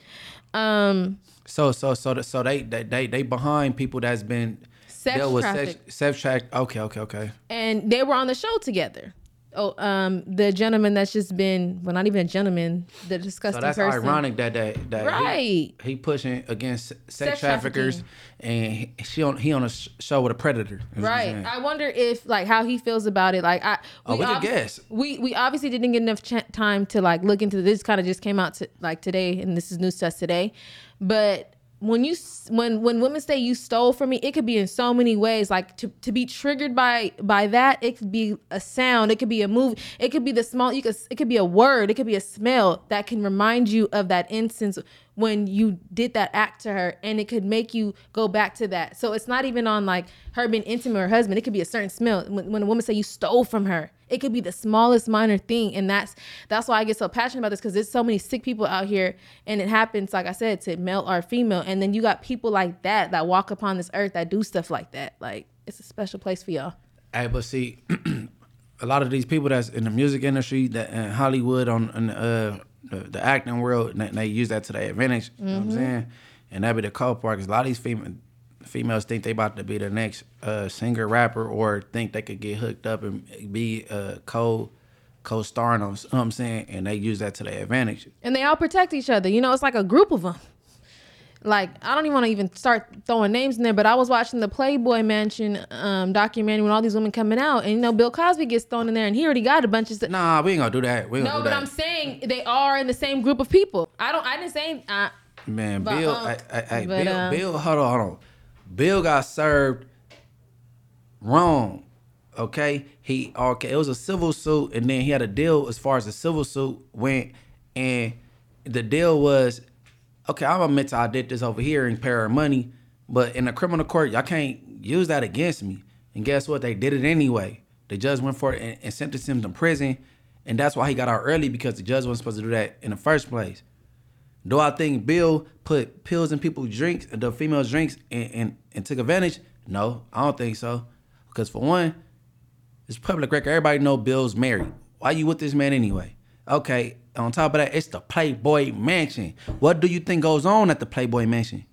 Um, So so so so they they they they behind people that's been Sex dealt with sex sex track. Okay, okay, okay. and they were on the show together. Oh, um, the gentleman that's just been well, not even a gentleman, the disgusting. So that's person. ironic that that, that Right. he, he pushing against sex, Sex traffickers and he, she on he on a show with a predator. is what I'm Right. I wonder if like how he feels about it. Like I, Oh, we could obvi- guess. We we obviously didn't get enough ch- time to like look into this. Kind of just came out to like today, and this is news to us today. But when you when when women say you stole from me, it could be in so many ways. Like to, to be triggered by by that, it could be a sound, it could be a move it could be the small. You could it could be a word, it could be a smell that can remind you of that instance when you did that act to her, and it could make you go back to that. So it's not even on like her being intimate her husband. It could be a certain smell. When, when a woman say you stole from her, it could be the smallest minor thing, and that's that's why I get so passionate about this because there's so many sick people out here, and it happens, like I said, to male or female, and then you got people like that that walk upon this earth that do stuff like that. Like it's a special place for y'all. Hey, but see, a lot of these people that's in the music industry, that in Hollywood, on, on uh, the, the acting world, they, they use that to their advantage. You know what I'm saying? And that be the cold part. Cause a lot of these female, females think they about to be the next uh, singer, rapper, or think they could get hooked up and be uh, co co-starring on. You know what I'm saying? And they use that to their advantage. and they all protect each other. You know, it's like a group of them. Like I don't even want to even start throwing names in there, but I was watching the Playboy Mansion um, documentary when all these women coming out, and you know Bill Cosby gets thrown in there, and he already got a bunch of stuff. Nah, we ain't gonna do that. We ain't No, but do I'm saying they are in the same group of people. I don't. I didn't say. I, Man, But, Bill, um, I, I, I, but, Bill, um, Bill, hold on, hold on. Bill got served wrong. Okay, he okay. It was a civil suit, and then he had a deal as far as the civil suit went, and the deal was, okay, I'm admit I did this over here and pay her money, but in a criminal court, y'all can't use that against me. And guess what? They did it anyway. The judge went for it and, and sentenced him to prison, and that's why he got out early because the judge wasn't supposed to do that in the first place. Do I think Bill put pills in people's drinks, the females' drinks, and, and, and took advantage? No, I don't think so. Because for one, it's public record. Everybody know Bill's married. Why you with this man anyway? Okay, on top of that, it's the Playboy Mansion. What do you think goes on at the Playboy Mansion?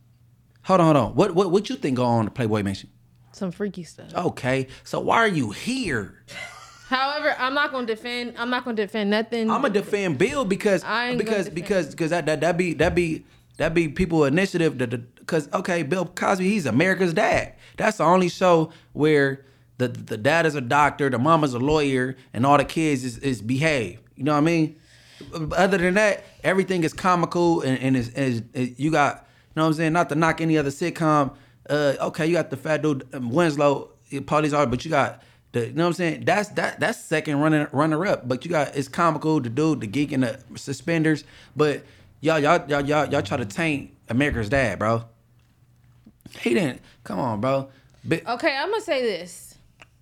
Hold on, hold on. What what what you think go on at the Playboy Mansion? some freaky stuff. Okay, so why are you here? However, I'm not gonna defend. I'm not gonna defend nothing. I'm gonna defend Bill because because because because that that that be that be that be people initiative that because okay Bill Cosby he's America's dad. That's the only show where the the dad is a doctor, the mom is a lawyer, and all the kids is, is behave. You know what I mean? Other than that, everything is comical and and is, is, is you got you know what I'm saying. Not to knock any other sitcom. Uh, okay, you got the fat dude um, Winslow, Paulies art, but you got the, you know what I'm saying? That's that that's second runner runner up. But you got it's comical, the dude, the geek in the suspenders. But y'all y'all y'all y'all y'all try to taint America's dad, bro. He didn't come on, bro. But okay, I'm gonna say this.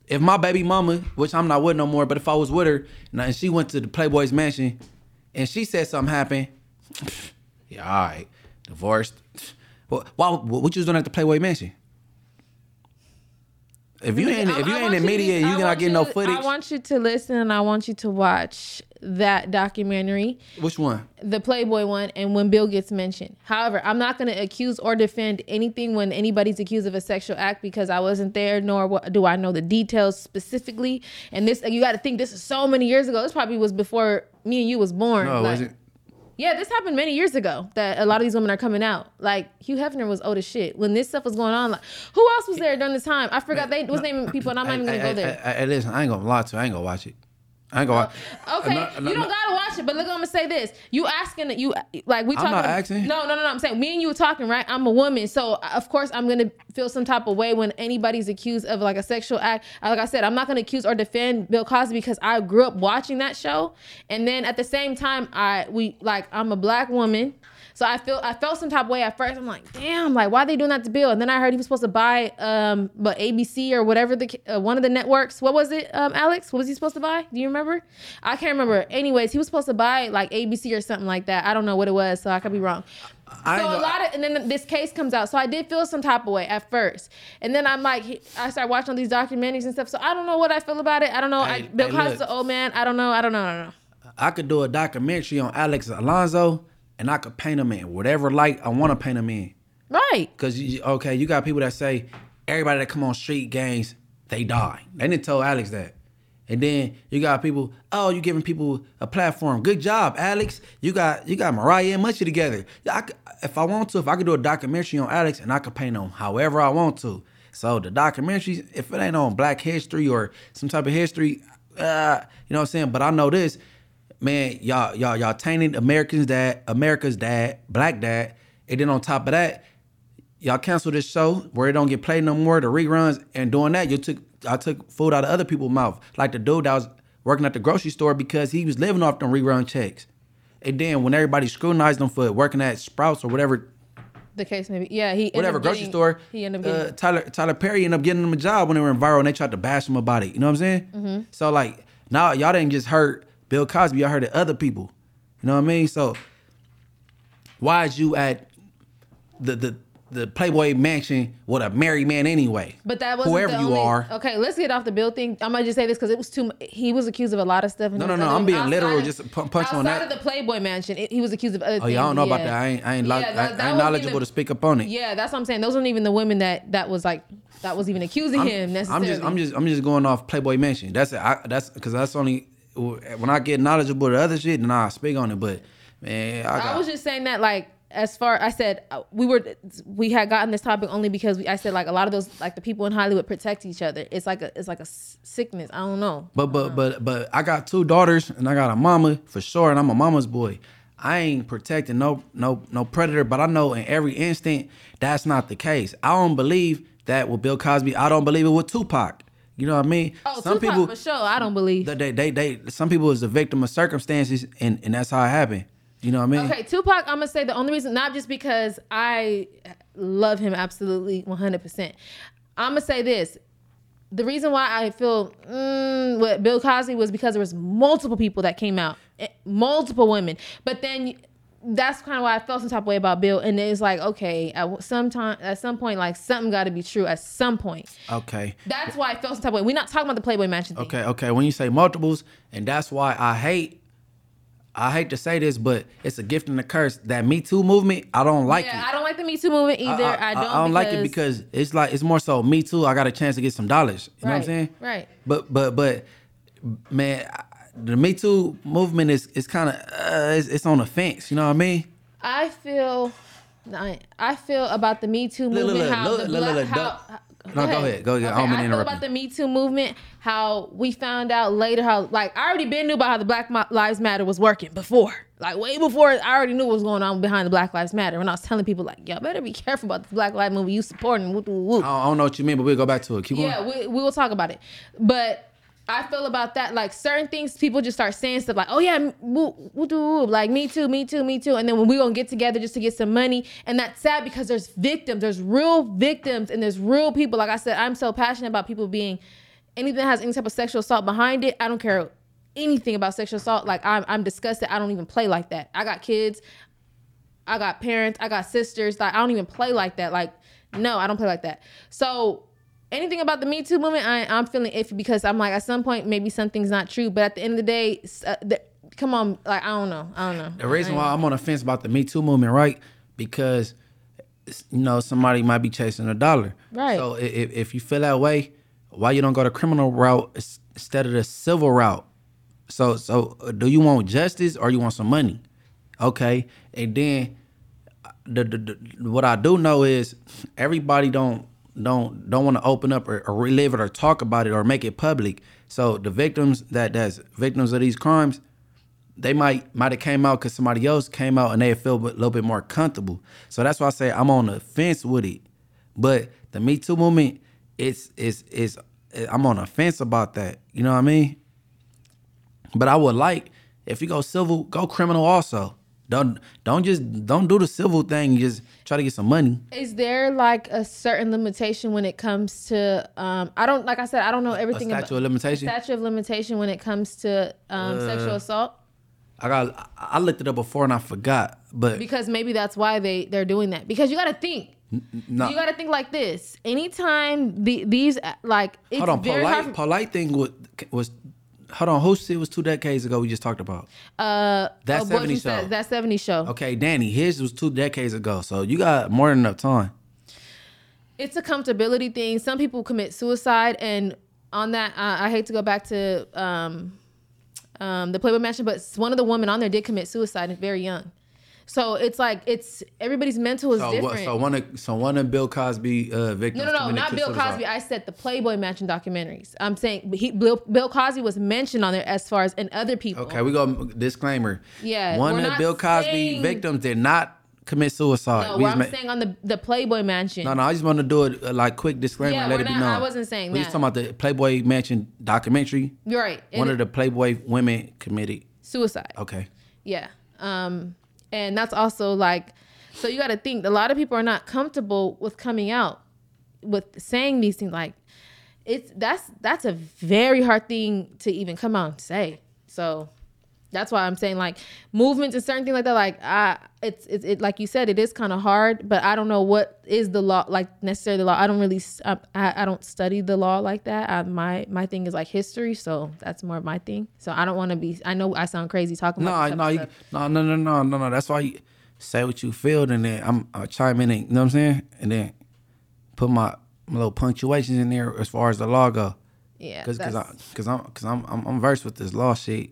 if my baby mama, which I'm not with no more, but if I was with her and she went to the Playboy's mansion and she said something happened, yeah, all right, divorced. Well, why? What you was doing at the Playboy mansion? If you ain't if you I- ain't in media, be- and I you not want getting no footage. I want you to listen and I want you to watch that documentary, Which one? the Playboy one, and when Bill gets mentioned. However, I'm not going to accuse or defend anything when anybody's accused of a sexual act because I wasn't there, nor do I know the details specifically. And this, you got to think, this is so many years ago. This probably was before me and you was born. No, Like- was it? Yeah, this happened many years ago. That a lot of these women are coming out. Like Hugh Hefner was old as shit when this stuff was going on. Like, who else was there during the time? I forgot they was naming people, and I'm not even gonna go there. hey, hey, hey, listen, I ain't gonna lie to you. I ain't gonna watch it. I ain't gonna watch. Okay, No, no, you don't no. gotta watch it, but look, I'm gonna say this: you asking you like we talking. I'm not asking. No, no, no, no. I'm saying me and you were talking, right? I'm a woman, so of course I'm gonna feel some type of way when anybody's accused of like a sexual act. Like I said, I'm not gonna accuse or defend Bill Cosby because I grew up watching that show, and then at the same time, I we like I'm a black woman. So I feel I felt some type of way at first. I'm like, damn, like why are they doing that to Bill? And then I heard he was supposed to buy um, but ABC or whatever the uh, one of the networks. What was it, um, Alex? What was he supposed to buy? Do you remember? I can't remember. Anyways, he was supposed to buy like ABC or something like that. I don't know what it was, so I could be wrong. I so a lot of and then this case comes out. So I did feel some type of way at first, and then I'm like, I start watching all these documentaries and stuff. So I don't know what I feel about it. I don't know. I, Hey, Bill hey, Cosby's an old man. I don't know. I don't know. I don't know. I could do a documentary on Alex Alonso, and I could paint them in whatever light I want to paint them in. Right. Cause okay, you got people that say everybody that come on street gangs they die. They didn't tell Alex that. And then you got people, oh, you giving people a platform. Good job, Alex. You got you got Mariah and Munchie together. I, if I want to, if I could do a documentary on Alex and I could paint them however I want to. So the documentaries, if it ain't on Black history or some type of history, uh, you know what I'm saying. But I know this, man. Y'all y'all y'all tainted Americans' dad, America's dad, Black dad, and then on top of that, y'all cancel this show where it don't get played no more, the reruns, and doing that, you took I took food out of other people's mouth. Like the dude that was working at the grocery store because he was living off them rerun checks. And then when everybody scrutinized him for working at Sprouts or whatever, The case maybe. Yeah. He whatever grocery getting- store, He ended up getting. uh, Tyler Tyler Perry ended up getting him a job when they were in viral and they tried to bash him about it. You know what I'm saying? Mm-hmm. So like, Now y'all didn't just hurt Bill Cosby, I heard hurted other people. You know what I mean? So why is you at the the the Playboy Mansion with a married man anyway? But that wasn't whoever the you are. Okay, let's get off the Bill thing. I'm gonna just say this because it was too. He was accused of a lot of stuff. No, no, no, I'm being outside literal, of- just pu- punch on that. outside of the Playboy Mansion, it, he was accused of other Oh things. yeah, I don't know about that. I ain't I ain't, Yeah, I, that- I that ain't knowledgeable even- to speak up on it. Yeah, that's what I'm saying. Those weren't even the women that that was like that was even accusing I'm, him Necessarily. I'm just I'm just I'm just going off Playboy Mansion. That's it. I, that's because that's only when I get knowledgeable to other shit, then I speak on it. But man, I, got, I was just saying that like as far I said uh, we were we had gotten this topic only because we, I said like a lot of those like the people in Hollywood protect each other. It's like a it's like a sickness. I don't know. But but but but I got two daughters and I got a mama for sure, and I'm a mama's boy. I ain't protecting no no no predator, but I know in every instant that's not the case. I don't believe that with Bill Cosby. I don't believe it with Tupac. You know what I mean? Oh, Tupac for sure. I don't believe. they, they they they some people is a victim of circumstances, and and that's how it happened. You know what I mean? Okay, Tupac, I'm gonna say the only reason, not just because I love him absolutely 100%. I'm gonna say this. The reason why I feel mm, with Bill Cosby was because there was multiple people that came out, eh, multiple women. But then that's kind of why I felt some type of way about Bill. And it's like, okay, at some time, at some point, like something got to be true at some point. Okay. That's why I felt some type of way. We're not talking about the Playboy Mansion thing. Okay, okay. When you say multiples, and that's why I hate, I hate to say this, but it's a gift and a curse. That Me Too movement, I don't like yeah, it. I don't like the Me Too movement either. I, don't. I don't like it because it's like it's more so Me Too. I got a chance to get some dollars. You know what I'm saying? right. But but but man, I- the Me Too movement is is kind of uh, it's, it's on the fence. You know what I mean? I feel, I, I feel about the Me Too movement. look, how look, the look, black, look, how, how- No, go ahead, go ahead. I don't mean to I feel interrupt about the Me Too movement. How we found out later how like I already been knew about how the Black Lives Matter was working before. Like way before I already knew what was going on behind the Black Lives Matter. When I was telling people like, y'all better be careful about this Black Lives movie you supporting. Woo, woo, woo. I don't, know what you mean, but we'll go back to it. Keep Yeah, going. we, we will talk about it. But I feel about that, like certain things people just start saying stuff like, oh yeah, woo, woo, woo, like me too, me too, me too. And then when we gonna get together just to get some money. And that's sad because there's victims, there's real victims, and there's real people. Like I said, I'm so passionate about people being anything that has any type of sexual assault behind it. I don't care anything about sexual assault. Like I'm I'm disgusted. I don't even play like that. I got kids. I got parents, I got sisters. Like I don't even play like that. Like no, I don't play like that. So anything about the Me Too movement, I, I'm feeling iffy because I'm like at some point maybe something's not true, but at the end of the day, uh, the, come on, like I don't know, I don't know. The reason why I'm on the fence about the Me Too movement, right? Because you know somebody might be chasing a dollar. Right. So if, if you feel that way, why you don't go the criminal route instead of the civil route? So so uh, do you want justice or you want some money? Okay, and then uh, the, the, the what I do know is everybody don't don't don't want to open up or, or relive it or talk about it or make it public. So the victims that that's victims of these crimes, they might might have came out because somebody else came out and they feel a little bit more comfortable. So that's why I say I'm on the fence with it. But the Me Too movement, it's it's it's I'm on a fence about that. You know what I mean? But I would like if you go civil, go criminal also. Don't don't just don't do the civil thing. Just try to get some money. Is there like a certain limitation when it comes to? Um, I don't like I said I don't know everything statute about of limitation? Statute of limitation when it comes to um, sexual assault. I got I looked it up before and I forgot. But because maybe that's why they they're doing that because you got to think no. you got to think like this anytime the, these uh, like it's hold on, very hard polite polite thing was was hold on. Who said it was two decades ago? We just talked about. uh That oh, 70 you said, show. that 70 show Okay, Danny, his was two decades ago. So you got more than enough time. it's a comfortability thing some people commit suicide and on that I, I hate to go back to um um the playboy mansion but one of the women on there did commit suicide very young so it's like it's everybody's mental is So different what? So one of so one of Bill Cosby uh, victims. No, no, no, not Bill. Cosby. I said the Playboy Mansion documentaries. I'm saying he, Bill, Bill Cosby was mentioned on there as far as and other people. Okay, we go disclaimer. Yeah, one of not Bill Cosby saying- victims did not commit suicide. No, We what just I'm ma- saying on the the Playboy Mansion. no, no, I just want to do it uh, like quick disclaimer. Yeah, let it be known. I wasn't saying we just that. talking about the Playboy Mansion documentary. You're right. One And of the Playboy women committed. suicide. Okay. Yeah. Um, and that's also like, so you got to think a lot of people are not comfortable with coming out with saying these things. Like, it's that's that's a very hard thing to even come out and say. So that's why I'm saying like movements and certain things like that. Like I, it's it's it, like you said, it is kind of hard. But I don't know what is the law like necessarily the law. I don't really I, I don't study the law like that. I, my my thing is like history, so that's more of my thing. So I don't want to be. I know I sound crazy talking No, about no, you, no, no, no, no, no, no. That's why you say what you feel, and then I'm I'll chime in. And, you know what I'm saying? And then put my, my little punctuations in there as far as the law go. Yeah, Cause, cause, I, that's- cause I'm, cause I'm, I'm, I'm versed with this law shit.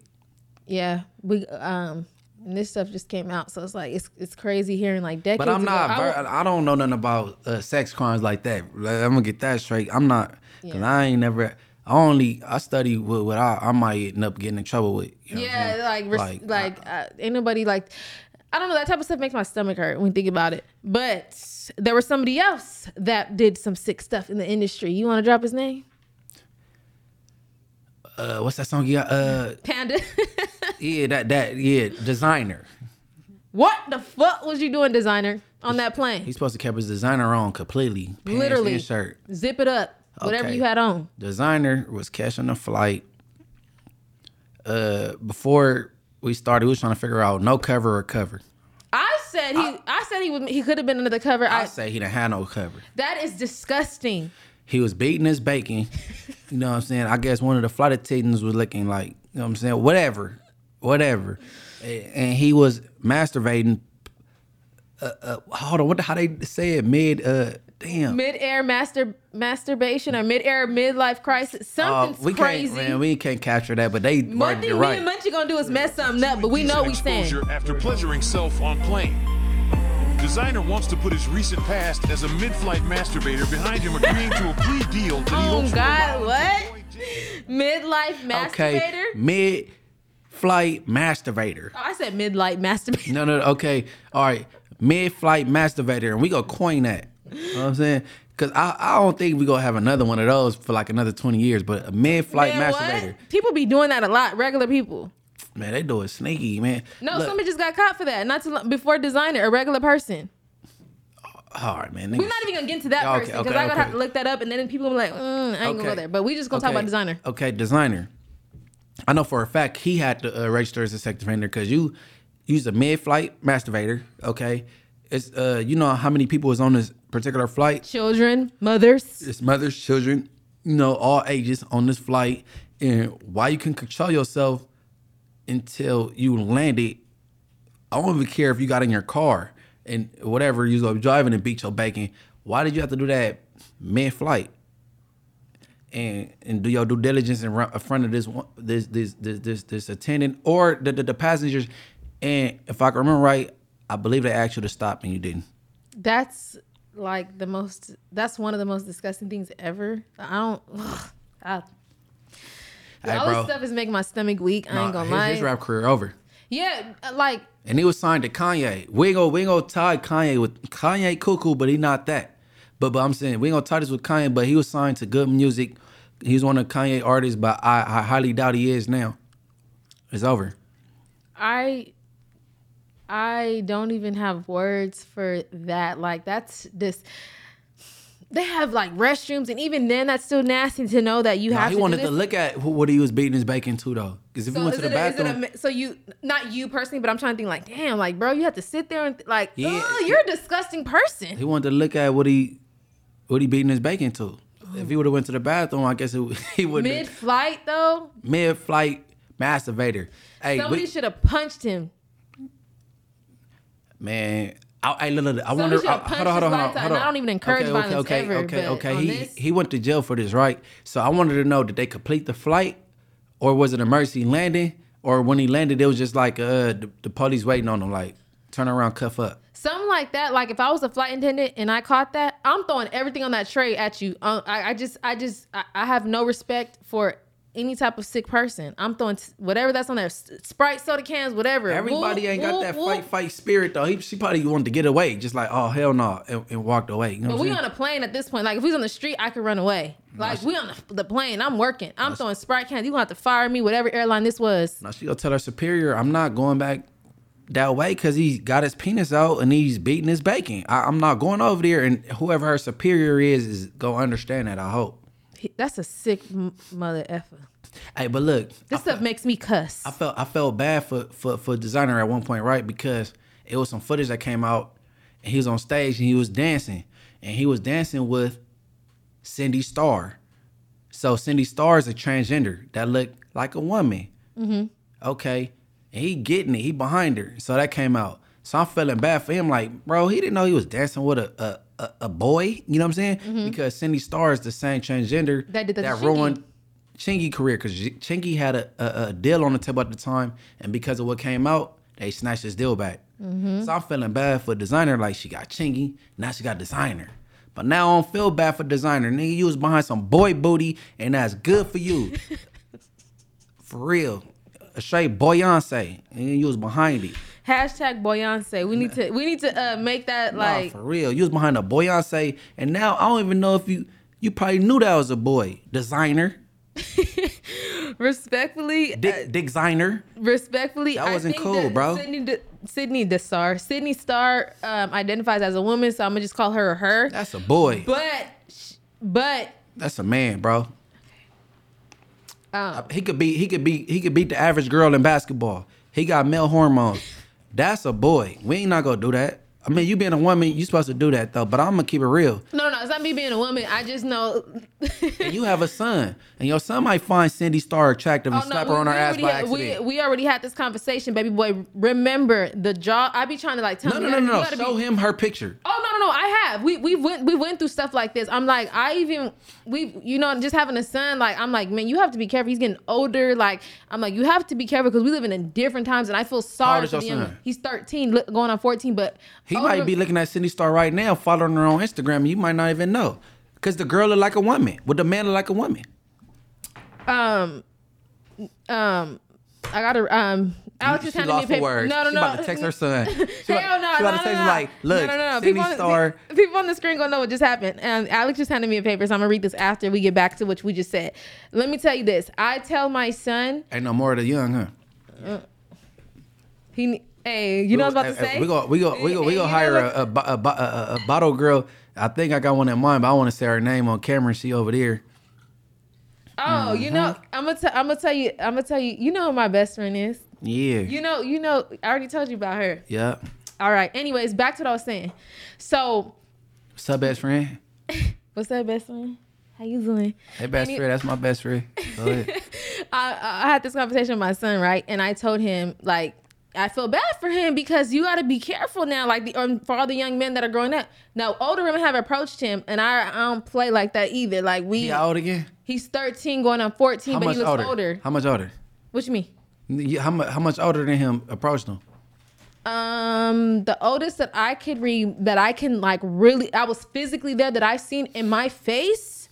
Yeah. We um. And this stuff just came out, so it's like it's it's crazy hearing like decades. But I'm ago. not. I ver- wa- I don't know nothing about uh, sex crimes like that. Like, I'm gonna get that straight. I'm not. Cause Yeah. I ain't never. I only. I study what, what I, I might end up getting in trouble with. you know Yeah, like res- Like, like, uh, ain't nobody like I don't know that type of stuff makes my stomach hurt when you think about it. But there was somebody else that did some sick stuff in the industry. You want to drop his name? Uh, what's that song you got? Uh, Panda. yeah, that that yeah, Desiigner. what the fuck was you doing, Desiigner, on that plane? He's supposed to keep his designer on completely. Literally. shirt. Zip it up. Whatever Okay. you had on. Desiigner was catching a flight. Uh, before we started, we was trying to figure out no cover or cover. I said he. I, said he would. He could have been under the cover. I I, say he didn't have no cover. that is disgusting. He was beating his bacon. You know what I'm saying? I guess one of the flight attendants was looking like, you know what I'm saying? Whatever, whatever. And he was masturbating. Uh, uh, hold on, what the, how they say it? Mid, uh, damn. Mid-air master masturbation or mid-air midlife crisis. Uh, Something's we crazy. can't, man, we can't capture that, but they One worded thing it me right. and Munchie gonna do is mess something up, but we know we saying. after pleasuring self on plane. Desiigner wants to put his recent past as a mid-flight masturbator behind him, agreeing to a plea deal that he Oh hopes will God, what? him to avoid jail. Midlife masturbator? Okay, mid flight masturbator. Oh, I said midlife masturbator. No, no, okay. All right. Mid flight masturbator. And we gonna coin that. You know what I'm saying? Cause I, I don't think we gonna have another one of those for like another 20 years, but a mid flight Man, masturbator. what? People be doing that a lot. Regular people. Man, they do it sneaky, man. No, Look, somebody just got caught for that. Not long before Desiigner, a regular person. all right, man. We're not even gonna get into that Okay, person because okay, I gotta okay. have to look that up, and then people will be like, mm, I ain't gonna go there. But we just gonna talk about Desiigner. Okay, Desiigner. I know for a fact he had to uh, register as a sex offender because you use a mid-flight masturbator. Okay, it's uh, you know how many people was on this particular flight? Children, mothers. It's mothers, children, you know, all ages on this flight, and why you can control yourself until you landed. I don't even care if you got in your car and whatever you was driving and beat your bacon. Why did you have to do that mid-flight? And and do your due diligence in front of this this this this this, this attendant or the, the the passengers. And if I can remember right, I believe they asked you to stop and you didn't. That's like the most. That's one of the most disgusting things ever. I don't. Ugh, I, Hey, all bro. this stuff is making my stomach weak. I ain't gonna his, lie. his rap career over. Yeah, like And he was signed to Kanye. We ain't gonna we gonna tie Kanye with Kanye cuckoo, but he not that. But but I'm saying we ain't gonna tie this with Kanye, but he was signed to GOOD Music. He's one of Kanye artists, but I, I highly doubt he is now. It's over. I I don't even have words for that. Like that's this they have like restrooms and even then that's still nasty to know that you Nah, have he to wanted to look at who, what he was beating his bacon to though. Because if he so went to the it a- bathroom, so you not you personally, but I'm trying to think like, damn, like bro, you have to sit there and like, Yeah. "Ugh, you're a disgusting person. he wanted to look at what he what he beating his bacon to. If he would have went to the bathroom, I guess it, he would Mid flight though, mid flight masturbator. Hey, somebody we- should have punched him. Man, I, I, look, I wonder. should've I, hold on, hold on, hold on, hold on. I don't even encourage okay, violence okay, ever, Okay, okay, on He this- he went to jail for this, right? So I wanted to know: did they complete the flight, or was it a mercy landing, or when he landed, it was just like uh the, the police waiting on him, like turn around, cuff up. Something like that. Like if I was a flight attendant and I caught that, I'm throwing everything on that tray at you. Uh, I, I just, I just, I, I have no respect for any type of sick person. I'm throwing t- whatever that's on there, Sprite, soda cans, whatever. Everybody Whoop, ain't got whoop, that whoop. fight fight spirit though. He she probably wanted to get away, just like oh hell no, and, and walked away. You know But we I'm on a plane at this point. Like if we was on the street, I could run away. Like we on the, the plane, I'm working. I'm throwing Sprite cans. You gonna have to fire me, whatever airline this was. Now she gonna tell her superior, I'm not going back that way because he got his penis out and he's beating his bacon. I, I'm not going over there, and whoever her superior is is gonna understand that. I hope. He- That's a sick mother effer. Hey, but look, This stuff makes me cuss. I felt I felt bad for for for Desiigner at one point, right? Because it was some footage that came out, and he was on stage and he was dancing, and he was dancing with Cindy Starr. So Cindy Starr is a transgender that looked like a woman. Mm-hmm. Okay, and he getting it, he behind her. So that came out. So I'm feeling bad for him, like, bro, he didn't know he was dancing with a a, a, a boy. You know what I'm saying? Because Cindy Starr is the same transgender Mm-hmm. That that ruined Chingy career because Chingy had a, a, a deal on the table at the time, and because of what came out, they snatched his deal back. Mm-hmm. So I'm feeling bad for Desiigner, like she got Chingy, now she got Desiigner. But now I don't feel bad for Desiigner. Nigga, you was behind some boy booty, and that's good for you. for real. A straight Beyonce, and you was behind it. Hashtag Beyonce. We need to we need to uh, make that Nah, like for real. You was behind a Beyonce, and now I don't even know if you you probably knew that was a boy. Desiigner, respectfully. uh, Desiigner. respectfully, That I wasn't think cool, that bro. Sydney, De, Sydney DeStar, Sydney Starr um, identifies as a woman, so I'm gonna just call her her. That's a boy. But, but That's a man, bro. um, He could be he could be he could beat the average girl in basketball. He got male hormones. That's a boy. We ain't not gonna do that. I mean, you being a woman, you supposed to do that though. But I'm gonna keep it real. no, no, it's not me being a woman. I just know. And you have a son, and your son might find Cindy Starr attractive and Oh, slap we- her on her ass by had- accident. We, we already had this conversation, baby boy. Remember the jaw? I be trying to like tell no, him, no, no, no, no. Show be- him her picture. No! I have. We we went we went through stuff like this. I'm like, I even we you know just having a son. Like I'm like, man, you have to be careful. He's getting older. Like I'm like, you have to be careful because we live in different times, and I feel sorry for your the young. son? He's 13, going on 14, but He older- might be looking at Cindy Starr right now, following her on Instagram, you might not even know. Cause the girl look like a woman, with the man look like a woman. um um. I gotta um. Alex She just handed me a lost for paper. words. No, no, She no. about to text her son. She about, no, she about no, to no, text no. him like, look, no, no, no. People on, Starr. people on the screen gonna know what just happened. And Alex just handed me a paper, so I'm gonna read this after we get back to what we just said. Let me tell you this. I tell my son, Ain't no more of the young, huh? he, hey, you know what I was about to say. We go, we go, we go, we go hire a, a, a, a bottle girl. I think I got one in mind, but I want to say her name on camera. She over there. Oh, you know, Mm-hmm. I'm gonna, t- I'm gonna tell you, I'm gonna tell you. You know who my best friend is. Yeah. You know, you know. I already told you about her. yeah. All right. Anyways, back to what I was saying. So, What's up, best friend? what's up, best friend? How you doing? Hey, best friend. That's my best friend. Go ahead. I, I had this conversation with my son, right? And I told him like I feel bad for him because you got to be careful now, like the um, for all the young men that are growing up. Now, older women have approached him, and I, I don't play like that either. Like we, He old again? he's thirteen, going on fourteen, How but he looks older? older. How much older? What you mean? How much? How much older than him approached him? Um, the oldest that I could read that I can like really, I was physically there that I've seen in my face,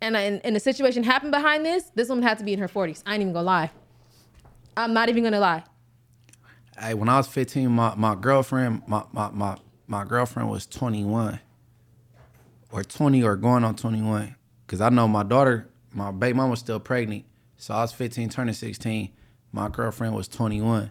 and I, and the situation happened behind this. This woman had to be in her forties. I ain't even gonna lie. I'm not even gonna lie. Hey, when I was 15, my, my girlfriend, my, my, my, my girlfriend was 21. Or 20 or going on 21. Cause I know my daughter, my baby mom was still pregnant. So I was 15, turning 16. My girlfriend was 21.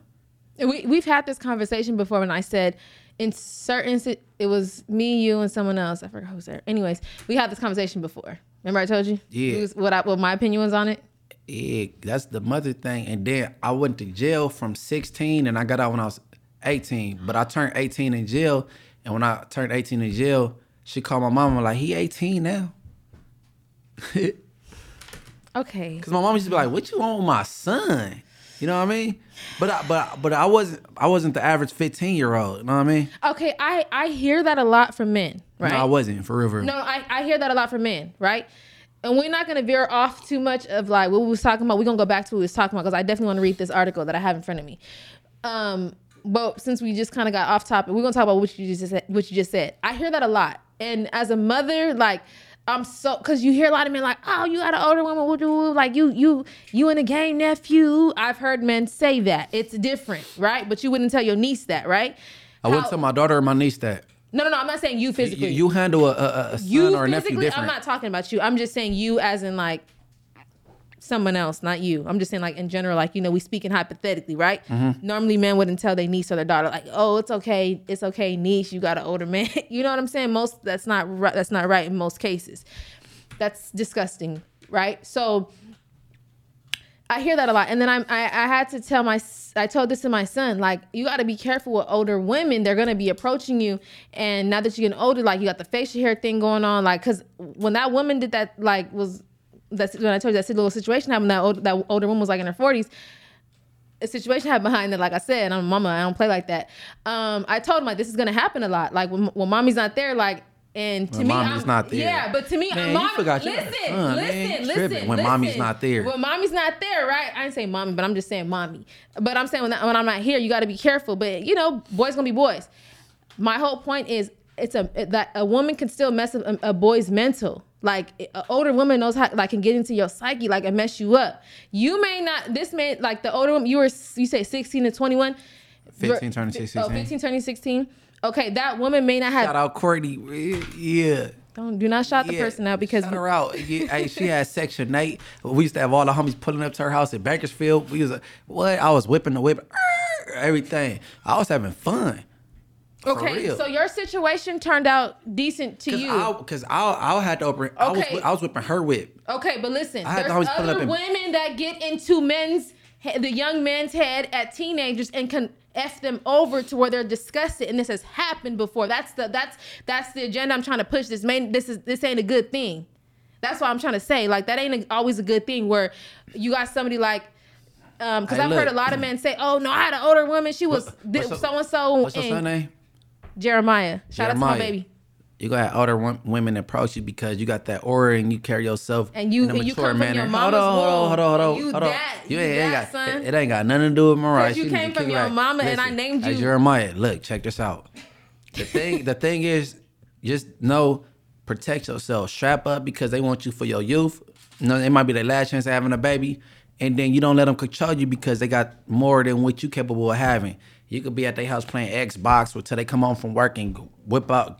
We we've had this conversation before when I said in certain it was me, you, and someone else. I forgot who was there. Anyways, we had this conversation before. Remember I told you? Yeah. What I, what my opinion was on it. Yeah, that's the mother thing. And then I went to jail from 16 and I got out when I was 18. But I turned 18 in jail. And when I turned 18 in jail, she called my mama like, he 18 now. Okay. Cause my mom used to be like, "What you want with my son?" You know what I mean? But I, but but I wasn't I wasn't the average fifteen year old. You know what I mean? Okay, I I hear that a lot from men, right? No, I wasn't for real. No, I, I hear that a lot from men, right? And we're not gonna veer off too much of like what we was talking about. We're gonna go back to what we was talking about because I definitely want to read this article that I have in front of me. Um, but since we just kind of got off topic, we're gonna talk about what you just said. What you just said. I hear that a lot, and as a mother, like I'm so because you hear a lot of men like, oh, you got an older woman, woo, woo, woo, like you you you in a game, nephew. I've heard men say that. It's different, right? But you wouldn't tell your niece that, right? I wouldn't tell my daughter or my niece that. No, no, no. I'm not saying you You, physically. you handle a, a, a son you or a nephew different. I'm not talking about you. I'm just saying you as in like someone else, not you. I'm just saying like in general, like, you know, we speaking hypothetically, right? Mm-hmm. Normally men wouldn't tell their niece or their daughter, like, oh, it's okay, it's okay, niece, you got an older man. you know what I'm saying? Most that's not right, that's not right in most cases. That's disgusting, right? So I hear that a lot, and then I'm, I I had to tell my I told this to my son like you got to be careful with older women. They're gonna be approaching you, and now that you're getting older, like you got the facial hair thing going on, like because when that woman did that, like was that's when I told you that little situation happened. That old, that older woman was like in her forties. A situation happened behind it. Like I said, I'm a mama. I don't play like that. Um, I told him like this is gonna happen a lot. Like when, when mommy's not there, like. And to When me, mommy's I'm- not there. Yeah, but to me, Man, you mom, forgot you listen, got a son, man. listen, You listen, when listen. mommy's not there. When mommy's not there, right? I didn't say mommy, but I'm just saying mommy. But I'm saying when, when I'm not here, you got to be careful. But you know, boys gonna be boys. My whole point is, it's a that a woman can still mess up a, a boy's mental. Like an older woman knows how, like, can get into your psyche, like, and mess you up. You may not. This may like the older woman. You were you say 16 to 21. 15 turning Oh, 16. 15 turning 16. Okay, that woman may not have. Shout out Courtney. Yeah. Don't do not shout the person out because Shout her out. Yeah, she had section eight. We used to have all the homies pulling up to her house in Bakersfield. We was uh, what? I was whipping the whip, everything. I was having fun. Okay, so your situation turned out decent to Cause you. Cause I, I had to open. I was, Okay. I was whipping her whip. Okay, but listen, I there's other up and- women that get into men's, the young man's head at teenagers and can f them over to where they're disgusted, and this has happened before. That's the that's that's the agenda I'm trying to push. This main this is this ain't a good thing. That's what I'm trying to say. Like that ain't a, always a good thing where you got somebody like. Um, because Hey, I've heard a lot of men say, "Oh no, I had an older woman. She was so and so." What's your son name? Jeremiah. Shout out to my baby. You gonna have older women approach you because you got that aura and you carry yourself And you- in a and you mature come from your manner. mama's hold on, hold on, hold on, hold on. You hold on. that- You you ain't, ain't got son. it ain't got nothing to do with Mariah. you She came from your back. mama and I named uh, you. Jeremiah, look, check this out. The thing, the thing is, just know, protect yourself. Strap up because they want you for your youth. You know, it might be their last chance of having a baby, and then you don't let them control you because they got more than what you capable of having. You could be at their house playing Xbox until they come home from work and whip out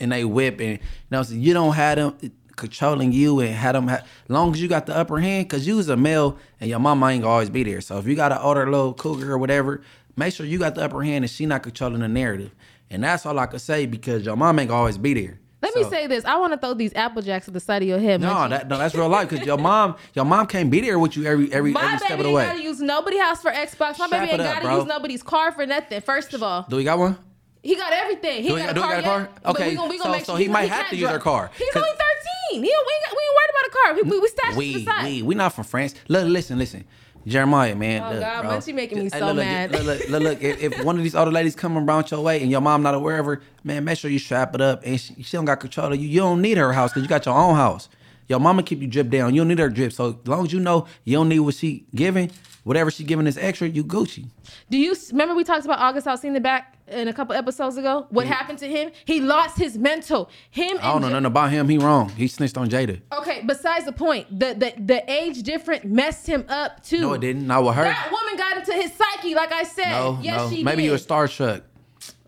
and they whip and you know so you don't have them controlling you and have them. Long as you got the upper hand, because you was a male and your mama ain't gonna always be there. So if you got an older little cougar or whatever, make sure you got the upper hand and she not controlling the narrative. And that's all I could say because your mom ain't gonna always be there. Let So- me say this: I want to throw these apple jacks at the side of your head. no, that, no, that's real life. Cause your mom, your mom can't be there with you every every My every step of the way. ain't way. gotta use nobody's house for Xbox. My Strap baby ain't up, gotta bro. use nobody's car for nothing. First of all, Do we got one? he got everything. He Do we- got a do we car got a car? but Okay, we gonna, we so- gonna make so sure he might have to use her car. He's only thirteen. He we, ain't, we ain't worried about a car. We, we, we stashed it to We the side. we we not from France. Look, listen, listen. Jeremiah, man. Oh, look, God, bro. Munchie making me so look, mad. Look, look, look, look, if, if one of these older ladies come around your way and your mom not aware of her, man, make sure you strap it up and she, she don't got control of you. You don't need her house because you got your own house. Your mama keep you drip down. You don't need her drip. So as long as you know you don't need what she giving, whatever she giving is extra, you Gucci. Do you remember we talked about August Alsina back in a couple episodes ago? What happened to him? He lost his mental. Him. I don't and know Ja- nothing about him. He wrong. He snitched on Jada. Okay, besides the point, the, the the age difference messed him up too. No, it didn't. Not with her. That woman got into his psyche, like I said. No, yes, no. Maybe did. you were starstruck.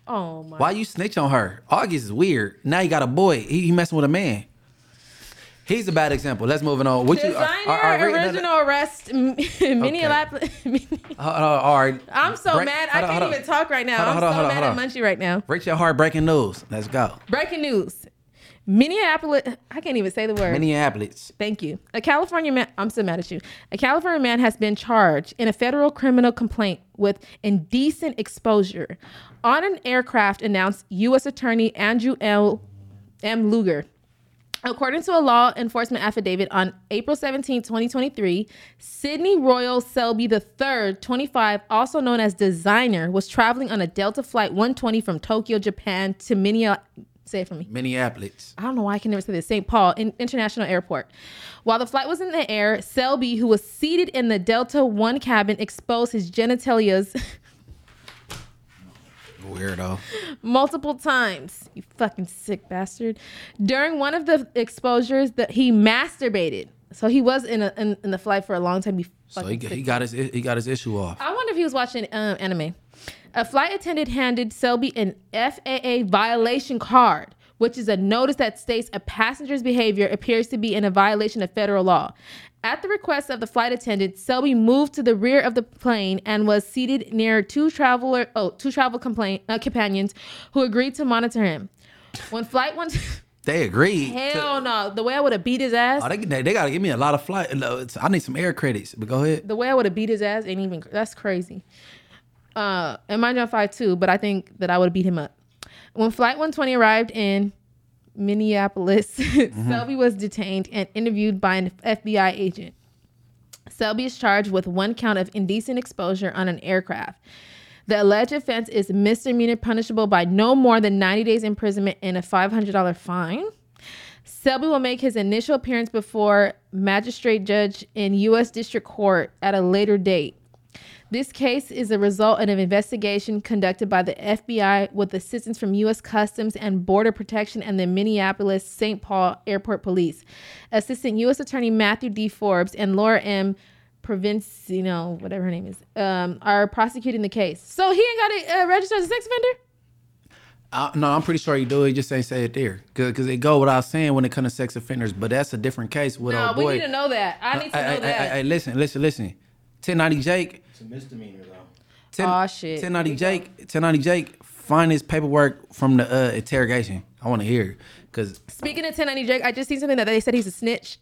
Oh my. Why you snitch on her? August is weird. Now you got a boy. He, he messing with a man. He's a bad example. Let's moving on. What you? Uh, Desiigner uh, right, wait, no, no. original arrest, Minneapolis. Uh, hold on, all right. I'm so Break- mad. I on, can't even talk right now. On, I'm so mad at. Munchie right now. Break your heart. Breaking news. Let's go. Breaking news. Minneapolis. I can't even say the word. Minneapolis. Thank you. A California man, I'm so mad at you. A California man has been charged in a federal criminal complaint with indecent exposure on an aircraft, announced U.S. Attorney Andrew L. M. Luger. According to a law enforcement affidavit on April 17, 2023, Sidney Royel Selby III, 25, also known as Desiigner, was traveling on a Delta Flight 120 from Tokyo, Japan to Minneapolis. Say it for me. Minneapolis. I don't know why I can never say this. St. Paul in, International Airport. While the flight was in the air, Selby, who was seated in the Delta One cabin, exposed his genitalias Weirdo. multiple times. You fucking sick bastard. During one of the exposures, that he masturbated. So he was in, a, in in the flight for a long time. You So he, he got his he got his issue off. I wonder if he was watching um, anime. A flight attendant handed Selby an FAA violation card, which is a notice that states a passenger's behavior appears to be in a violation of federal law. At the request of the flight attendant, Selby moved to the rear of the plane and was seated near two traveler oh two travel complaint, uh, companions who agreed to monitor him. When flight one They agreed. to- Hell no. The way I would have beat his ass, Oh, they, they, they gotta give me a lot of flight. no, it's- I need some air credits. But go ahead. the way I would have beat his ass ain't even that's crazy. Uh and mind you, I'm five two, but I think that I would have beat him up. When Flight 120 arrived in Minneapolis, mm-hmm. Selby was detained and interviewed by an FBI agent. Selby is charged with one count of indecent exposure on an aircraft. The alleged offense is misdemeanor punishable by no more than 90 days imprisonment and a $500 fine. Selby will make his initial appearance before magistrate judge in U.S. District Court at a later date. This case is a result of an investigation conducted by the FBI with assistance from U.S. Customs and Border Protection and the Minneapolis St. Paul Airport Police. Assistant U.S. Attorney Matthew D. Forbes and Laura M. Provinzino, whatever her name is, um, are prosecuting the case. So he ain't got to uh, register as a sex offender? Uh, no, I'm pretty sure you do. He just ain't say it there because it go without saying when it comes to sex offenders. But that's a different case with No, old we boy. need to know that. I need to know hey, that. hey, hey, listen, listen, listen. 1090 Jake. It's a misdemeanor though. 10, Aw, shit. 1090 Jake. 1090 Jake. Find his paperwork from the uh, interrogation. I want to hear because Speaking of 1090 Jake, I just seen something that they said he's a snitch.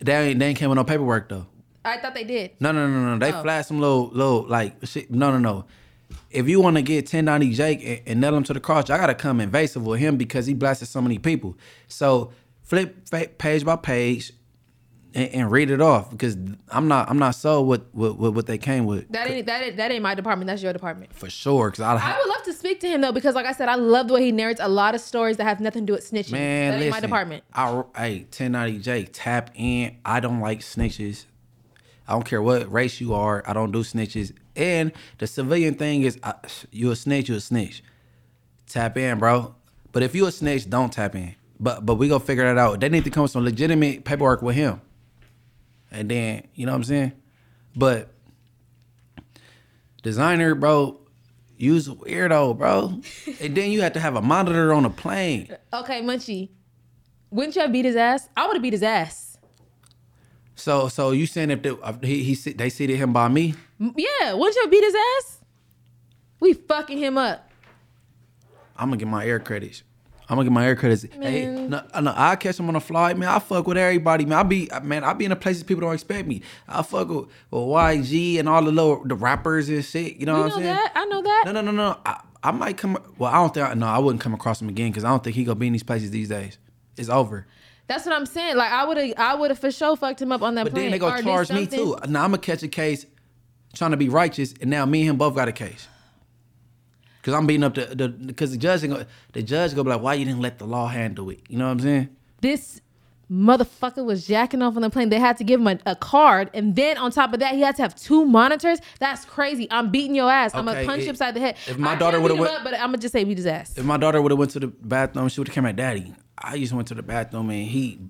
they ain't they ain't came with no paperwork though. I thought they did. No, no, no, no. They Oh. flashed some little, little like shit. No, no, no. If you want to get 1090 Jake and, and nail him to the cross, I gotta come invasive with him because he blasted so many people. So flip fa- page by page and, and read it off because I'm not, I'm not sold with, with, with what they came with That ain't that ain't, that ain't my department. That's your department. for sure. Because I, I would love to speak to him though, because like I said, I love the way he narrates a lot of stories that have nothing to do with snitching. man, that ain't my listen, department. I, hey, 1090 Jake, tap in. I don't like snitches. I don't care what race you are. I don't do snitches. And the civilian thing is, I, you a snitch, you a snitch. Tap in, bro. But if you a snitch, don't tap in. But but we gonna figure that out. They need to come with some legitimate paperwork with him. And then you know what I'm saying. But Desiigner, bro, you's a weirdo, bro. and then you have to have a monitor on a plane. Okay, Munchie, wouldn't you have beat his ass? I would have beat his ass. So so you saying if they, uh, he, he sit- they seated him by me? Yeah, wouldn't you have beat his ass? We fucking him up. I'm gonna get my air credits. I'm gonna get my air credits. Hey, no, uh, no, I catch him on a flight, man. I fuck with everybody, man. I be, uh, man. I be in the places people don't expect me. I fuck with, with YG and all the little the rappers and shit. You know You what know I'm saying? I know that? I know that. No, no, no, no. I, I might come. Well, I don't think. I, No, I wouldn't come across him again because I don't think he gonna be in these places these days. It's over. That's what I'm saying. Like I would have, I would have for sure fucked him up on that But plane. then they gonna charge me too. Now I'm gonna catch a case, trying to be righteous, and now me and him both got a case. Cause I'm beating up the the because the judge ain't gonna, the judge gonna be like, why you didn't let the law handle it? You know what I'm saying? This motherfucker was jacking off on the plane. They had to give him a, a card, and then on top of that, he had to have two monitors. That's crazy. I'm beating your ass. I'm gonna punch it- you upside the head. if my I daughter would've went- up, but I'm gonna just say beat his ass. If my daughter would have went to the bathroom, she would have came at daddy. I just went to the bathroom and he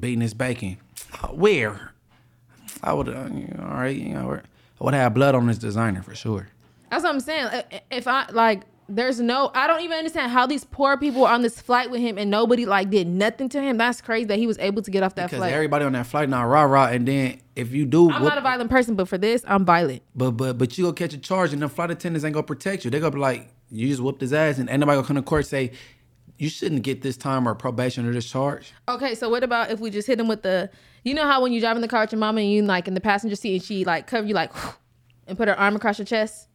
beating his bacon. Uh, Where? I would have. All right, you know, I would have blood on this Desiigner for sure. That's what I'm saying. If I like, there's no. I don't even understand how these poor people are on this flight with him and nobody like did nothing to him. That's crazy that he was able to get off that flight. Because flight. everybody on that flight now rah rah, and then if you do, I'm not a violent person, but for this, I'm violent. But but but you gonna catch a charge and the flight attendants ain't gonna protect you. They gonna be like, you just whooped his ass and anybody gonna come to court and say, you shouldn't get this time or probation or this charge. Okay, so what about if we just hit him with the, you know how when you drive in the car with your mama and you like in the passenger seat and she like cover you like, and put her arm across your chest.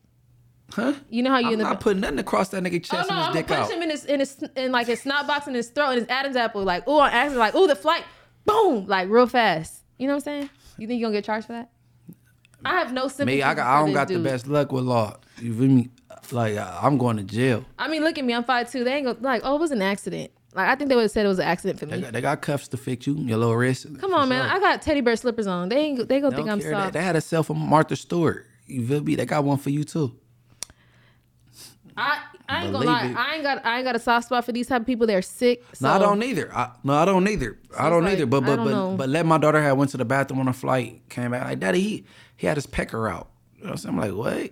Huh? You know how you I'm in the. not putting nothing across that nigga chest. Oh no! and his I'm gonna punch out. him in his in his in like his snot box in his throat and his Adam's apple. Like, oh, I'm acting like, oh, the flight, boom, like real fast. You know what I'm saying? You think you are gonna get charged for that? I have no sympathy. Me, I got for I don't got the best luck with law. You feel me? Like I'm going to jail. I mean, look at me. I'm five two. They ain't gonna like, oh, it was an accident. Like, I think they would have said it was an accident for They me. got, they got cuffs to fix you, your little wrist. Come on, man. I got teddy bear slippers on. They ain't. They gonna They think I'm soft. They, they had a cell from Martha Stewart. You feel me? They got one for you too. I, I ain't gonna lie. it. I ain't got I ain't got a soft spot for these type of people. They're sick. So No, I don't either. I, no, I don't either. I don't it's either. But but but know. but let my daughter have went to the bathroom on a flight, came back like, Daddy, he he had his pecker out. You know what I'm saying? I'm like, what?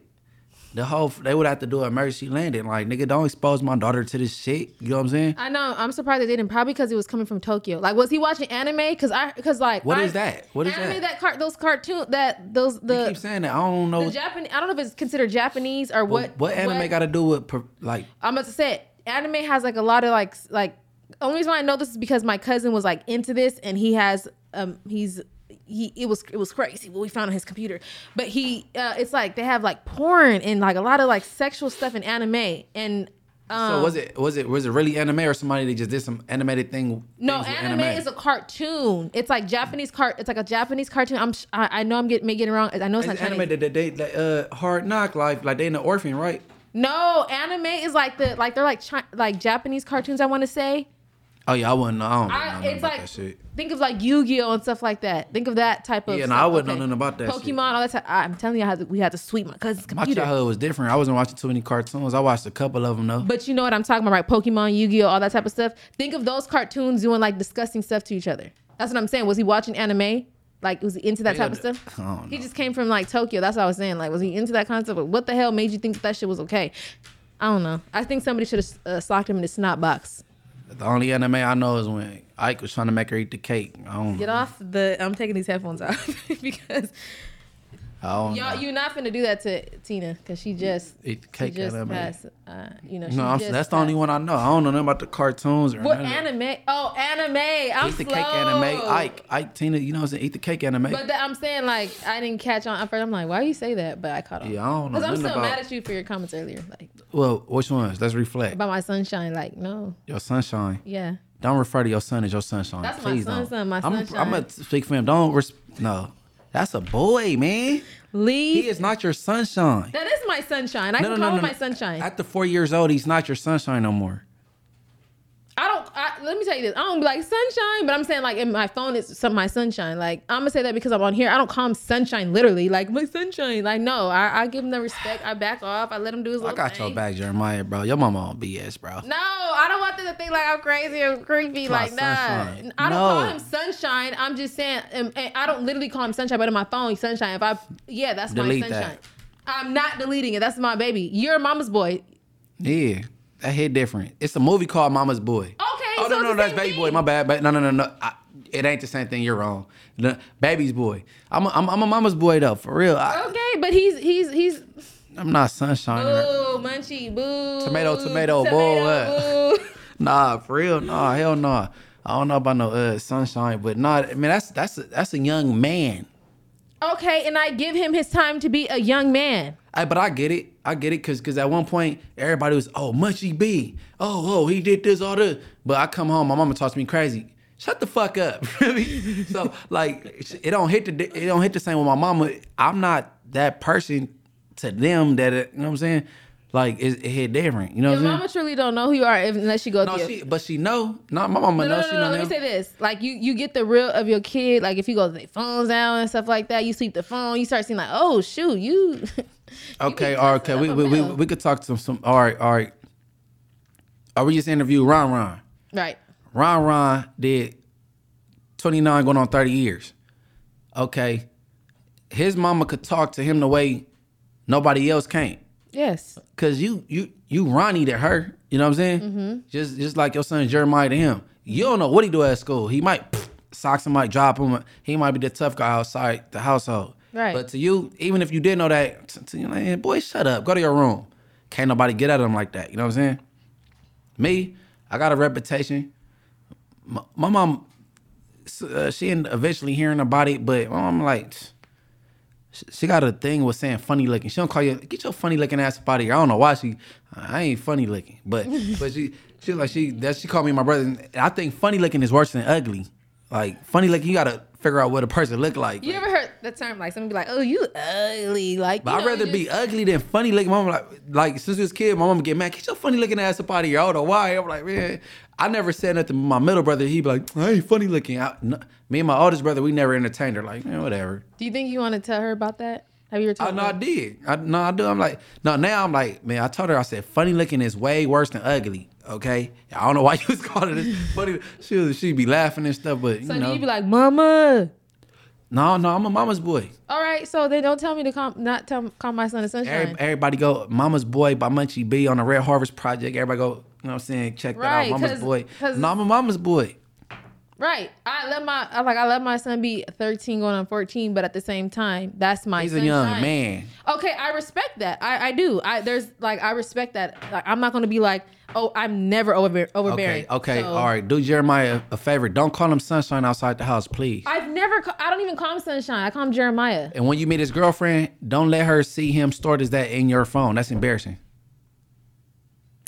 The whole they would have to do an emergency landing. Like, nigga, don't expose my daughter to this shit. You know what I'm saying? I know. I'm surprised they didn't. Probably because it was coming from Tokyo. Like, was he watching anime? Because I, because like, What I, is that? What is anime? that? That cart, those cartoon, that those You the keep saying that. I don't know the Japanese. I don't know if it's considered Japanese or what what. what anime got to do with like I'm about to say it. Anime has like a lot of like like only reason I know this is because my cousin was like into this, and he has um he's he it was it was crazy what we found on his computer, but he uh, it's like they have like porn and like a lot of like sexual stuff in anime and. Um, So was it was it was it really anime or somebody that just did some animated thing? No, with anime, is a cartoon. It's like Japanese cart. It's like a Japanese cartoon. I'm. sh- I, I know I'm getting may get it wrong. I know it's, It's not anime that they, they, they uh hard knock life like they in the orphan right? No, anime is like the like they're like chi- like Japanese cartoons. I want to say. Oh yeah, I wouldn't know. I don't know I, nothing it's about like shit. think of like Yu-Gi-Oh and stuff like that. Think of that type of. Yeah, no, stuff. I wouldn't know nothing about that shit. Pokemon, all that. Type. I'm telling you, I had to, we had to sweep my cousin's computer. My childhood was different. I wasn't watching too many cartoons. I watched a couple of them though. But you know what I'm talking about, right? Pokemon, Yu-Gi-Oh, all that type of stuff. Think of those cartoons doing like disgusting stuff to each other. That's what I'm saying. Was he watching anime? Like, was he into that type of stuff? I don't He just came from like Tokyo. That's what I was saying. Like, was he into that concept? What the hell made you think that, that shit was okay? I don't know. I think somebody should have uh, socked him in the snot box. The only anime I know is when Ike was trying to make her eat the cake. I don't. Get off the. I'm taking these headphones off because y'all, know. you're not finna do that to Tina because she just Eat the she cake just anime. passed. Uh, you know, she No, I'm, just that's the only one I know. I don't know nothing about the cartoons or What none that. anime? Oh, anime. I'm Eat the slow. cake Anna Mae. Ike, Ike, Tina, you know what I'm saying? Eat the cake Anna Mae. But that, I'm saying like I didn't catch on at first. I'm like, why you say that? But I caught on. Yeah, I don't know Because I'm still about- mad at you for your comments earlier, like well, which ones? Let's reflect. about my sunshine. Like, no, Your sunshine. yeah. Don't refer to your son as your sunshine. That's my Please son, don't. son, my I'm, sunshine. I'm gonna speak for him. Don't res- no. That's a boy, man. Lee. He is not your sunshine. that is my sunshine. I can call him my sunshine. After four years old, he's not your sunshine no more. I don't. I, let me tell you this. I don't be like sunshine, but I'm saying like in my phone it's some my sunshine. Like I'm gonna say that because I'm on here. I don't call him sunshine literally. Like my sunshine. Like no, I, I give him the respect. I back off. I let him do his I got thing. your back, Jeremiah, bro. Your mama on BS, bro. No, I don't want them to think like I'm crazy or creepy. Like nah, sunshine. I don't No. call him sunshine. I'm just saying. um, and I don't literally call him sunshine, but in my phone, he's sunshine. If I, yeah, that's Delete my that. sunshine. I'm not deleting it. That's my baby. You're mama's boy. Yeah, that hit different. It's a movie called Mama's Boy. Okay, Oh so no, it's no, the that's Baby thing. Boy. My bad. But no, no, no, no. I, it ain't the same thing. You're wrong. The, baby's boy. I'm a, I'm, I'm a mama's boy though, for real. I, Okay, but he's he's he's I'm not sunshine. boo Munchie boo Tomato, tomato, boo, tomato, boo. Nah, for real. Nah, hell no. I don't know about no uh, sunshine, but nah. I mean, that's that's a, that's a young man. Okay, and I give him his time to be a young man. I, but I get it. I get it because because at one point everybody was oh Munchie B. Oh oh he did this all this. But I come home, my mama talks to me crazy. Shut the fuck up. so like it don't hit the it don't hit the same with my mama. I'm not that person to them that it, you know what I'm saying. Like it, it hit different. You know Your what I'm saying? mama truly don't know who you are unless you go No, through. she but she know. Not my mama No, know. no, no, she no, know Let me say this: like you, you get the real of your kid. Like if you go to their phones down and stuff like that, you sweep the phone. You start seeing like, oh shoot, you. Okay, all right, okay. We, we, we, we could talk to some, some. All right, all right. Are we just interview Ron Ron? right. Ron Ron did 29 going on 30 years. Okay. His mama could talk to him the way nobody else can. Yes. Cause you you you Ronnie to her. You know what I'm saying? Mm-hmm. Just just like your son Jeremiah to him. You don't know what he do at school. He might socks him, might drop him. He might be the tough guy outside the household. Right. But to you, even if you didn't know that, to, to you like, hey, boy, shut up. Go to your room. Can't nobody get at him like that. You know what I'm saying? Me, I got a reputation. My, my mom, uh, she ended eventually hearing about it, but my mom like, she- she got a thing with saying funny looking. She don't call you get your funny looking ass up out of here. I don't know why she. I ain't funny looking, but but she she like she that she called me my brother. And I think funny looking is worse than ugly. Like funny looking, you gotta figure out what a person look like. You ever heard the term like someone be like, "Oh, you ugly"? Like, But you I'd rather you be ugly than funny looking. Mom like like since we was kid, my mom get mad. Get your funny looking ass up out of here. I don't know why. I'm like, man, I never said nothing. to My middle brother, he be like, I ain't funny looking. I, no, me and my oldest brother, we never entertained her. Like, man, whatever. Do you think you want to tell her about that? Have you ever I told know I did. I no, I do. I'm like, no, now I'm like, man, I told her, I said, funny looking is way worse than ugly. Okay. I don't know why you was calling it funny. She was, she'd be laughing and stuff, but you So know. do you be like, "Mama"? no, no, I'm a mama's boy. All right, so then don't tell me to call, not tell, call my son a sunshine. Every, everybody go, Mama's Boy by Munchie B on the Red Harvest Project. Everybody go, you know what I'm saying? Check that Right, out. mama's boy. No, I'm a Mama's Boy. Right. I let my I like I let my son be 13 going on 14, but at the same time, that's my He's a young man. Okay, I respect that. I, I do. I there's like I respect that. Like I'm not gonna be like, oh, I'm never over overbearing. Okay, okay, So, all right. Do Jeremiah a favor. Don't call him sunshine outside the house, please. I've never. ca- I don't even call him Sunshine. I call him Jeremiah. and when you meet his girlfriend, don't let her see him stored as that in your phone. That's embarrassing.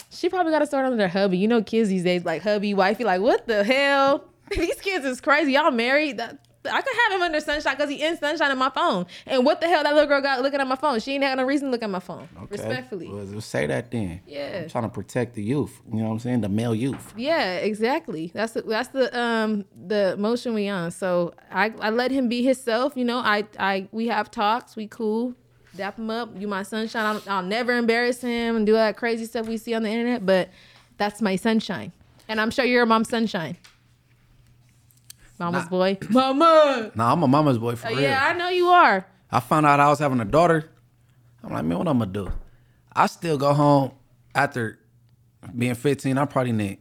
She probably got to start under their hubby. You know, kids these days like hubby, wifey. Like what the hell? These kids is crazy. Y'all married? That, I could have him under sunshine because he in sunshine in my phone. And what the hell that little girl got looking at my phone? She ain't had no reason to look at my phone. Respectfully. Well, say that then. Yeah. I'm trying to protect the youth. You know what I'm saying? The male youth. Yeah, exactly. That's the, that's the um the motion we on. So I I let him be himself. You know, I I we have talks. We cool. Dap him up. You my sunshine. I'll, I'll never embarrass him and do all that crazy stuff we see on the internet. But that's my sunshine, and I'm sure you're a mom's sunshine. Mama's Nah. boy. Mama. Nah, I'm a mama's boy for Uh, real. yeah, I know you are. I found out I was having a daughter. I'm like, man, what I'm gonna do? I still go home after being 15. I probably need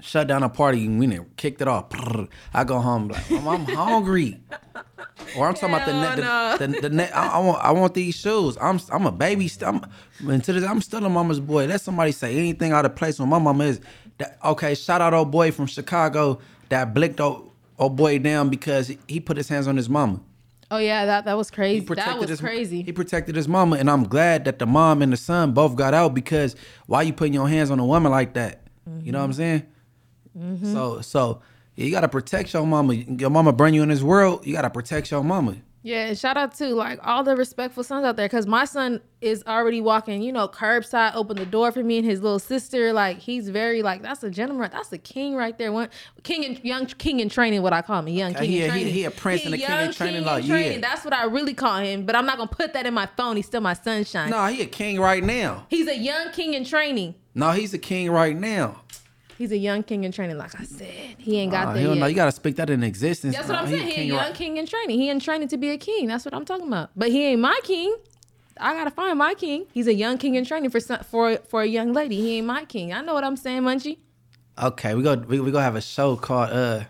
shut down a party and we done kicked it off. I go home like, I'm, I'm hungry. Or I'm talking about the Hell net, the, the, the net. I, I want, I want these shoes. I'm, I'm a baby. I'm, and to this, I'm still a mama's boy. Let somebody say anything out of place when my mama is. That, okay, shout out old boy from Chicago that blicked old, old boy down because he put his hands on his mama. Oh yeah, that that was crazy. That was his crazy. He protected his mama, and I'm glad that the mom and the son both got out because why you putting your hands on a woman like that? You know what I'm saying? Mm-hmm. So so you gotta protect your mama. Your mama bring you in this world. You gotta protect your mama. Yeah, and shout out to like all the respectful sons out there because my son is already walking, you know, curbside, open the door for me and his little sister. Like he's very like that's a gentleman, that's a king right there. One king and young king in training, what I call him, young Okay, king he in a- he- he a prince and a king in training, king like, training. yeah. That's what I really call him. But I'm not gonna put that in my phone. He's still my sunshine. No, he a king right now. He's a young king in training. No, he's a king right now. He's a young king in training. Like I said, he ain't got Uh, there he yet. know. You gotta speak that in existence. That's what I'm he a saying. He a king young right- king in training. He in training to be a king. That's what I'm talking about. But he ain't my king. I gotta find my king. He's a young king in training for some, for for a young lady. He ain't my king. I know what I'm saying, Munchie. Okay, we go. We, we gonna have a show called uh.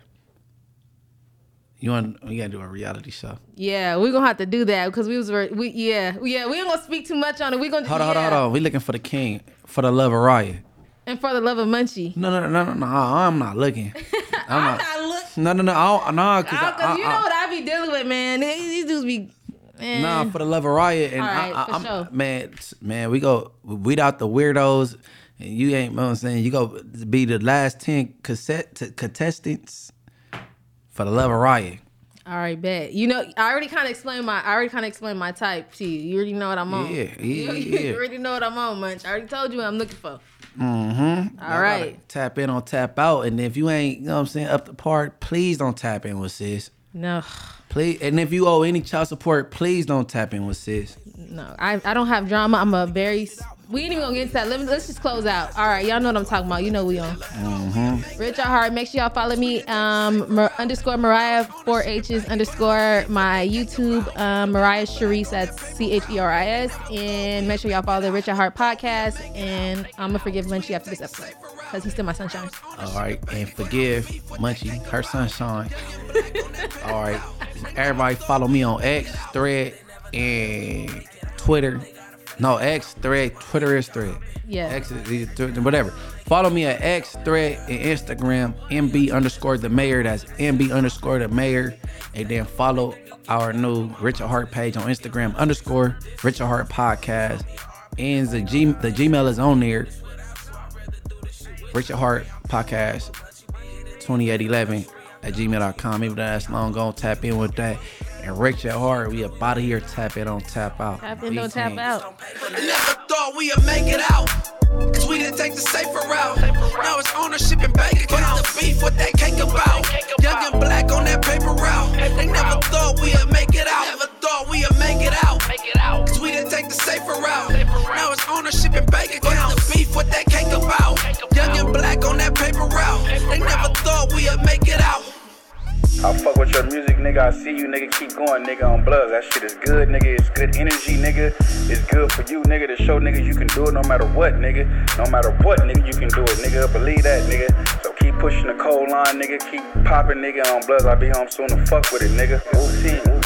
You want? We gotta do a reality show. Yeah, we're gonna have to do that because we was we yeah yeah we ain't gonna speak too much on it. We gonna Hold on, hold on, hold on. We looking for the king for the love of Raya. And for the love of Munchie. No, no, no, no, no. I'm not looking. I'm, I'm not. not look- No, no, no. I don't, no, cause, I, Because I, you I- know what I be dealing with, man. These dudes be. Man. Nah, for the love of Raya, and right, I, I, I'm, sure. man, man, we go weed out the weirdos, and you ain't. You know what I'm saying you go be the last ten cassette t- contestants for the love of Raya. All right, bet. You know, I already kind of explained my. I already kind of explained my type to you. You already know what I'm on. Yeah, yeah, you, yeah. you already know what I'm on, Munch. I already told you what I'm looking for. Mm-hmm. All right. tap in on tap out, and if you ain't, you know what I'm saying, up the part, please don't tap in with sis. No, Please, and if you owe any child support, please don't tap in with sis. no, I, I don't have drama. I'm a very. We ain't even gonna get into that. Let me, let's just close out. All right, y'all know what I'm talking about. You know we on. Mm-hmm. Rich at heart. Make sure y'all follow me. Um, Mar- underscore Mariah four H's underscore my YouTube. Um, Mariah Sharice. That's C H E R I S. And make sure y'all follow the Rich at Heart podcast. And I'm gonna forgive Munchie after this episode because he's still my sunshine. All right, and forgive Munchie, her sunshine. All right, everybody follow me on X, Thread, and Twitter. No, X, Thread, Twitter is Thread. Yeah. X, is- whatever. Follow me at X, Thread, and Instagram, MB underscore the mayor. That's MB underscore the mayor. And then follow our new Rich at Heart page on Instagram, underscore Rich at Heart podcast. And the, G, the Gmail is on there. Rich at Heart Podcast 2811 at gmail.com. Even though that's long gone, tap in with that. And Rich at Heart, we up out of here. Tap in on tap out. Tap in, don't tap V-Team. out. Never thought we'd make it out. Cause we didn't take the safer route. Now it's ownership and bank accounts. What's The beef, what that cake about. Young and black on that paper route. They never thought we'd make it out. Never thought we'd make it out. Cause we didn't take the safer route. Now it's ownership and bank accounts. What's The beef, what that cake about. Young and black on that paper route. They never thought we'd make it out. I fuck with your music, nigga. I see you, nigga. Keep going, nigga, on Bloods. That shit is good, nigga. It's good energy, nigga. It's good for you, nigga, to show niggas you can do it no matter what, nigga. No matter what, nigga, you can do it, nigga. Believe that, nigga. So keep pushing the cold line, nigga. Keep popping, nigga. On Bloods, I'll be home soon to fuck with it, nigga. Wu-Tang,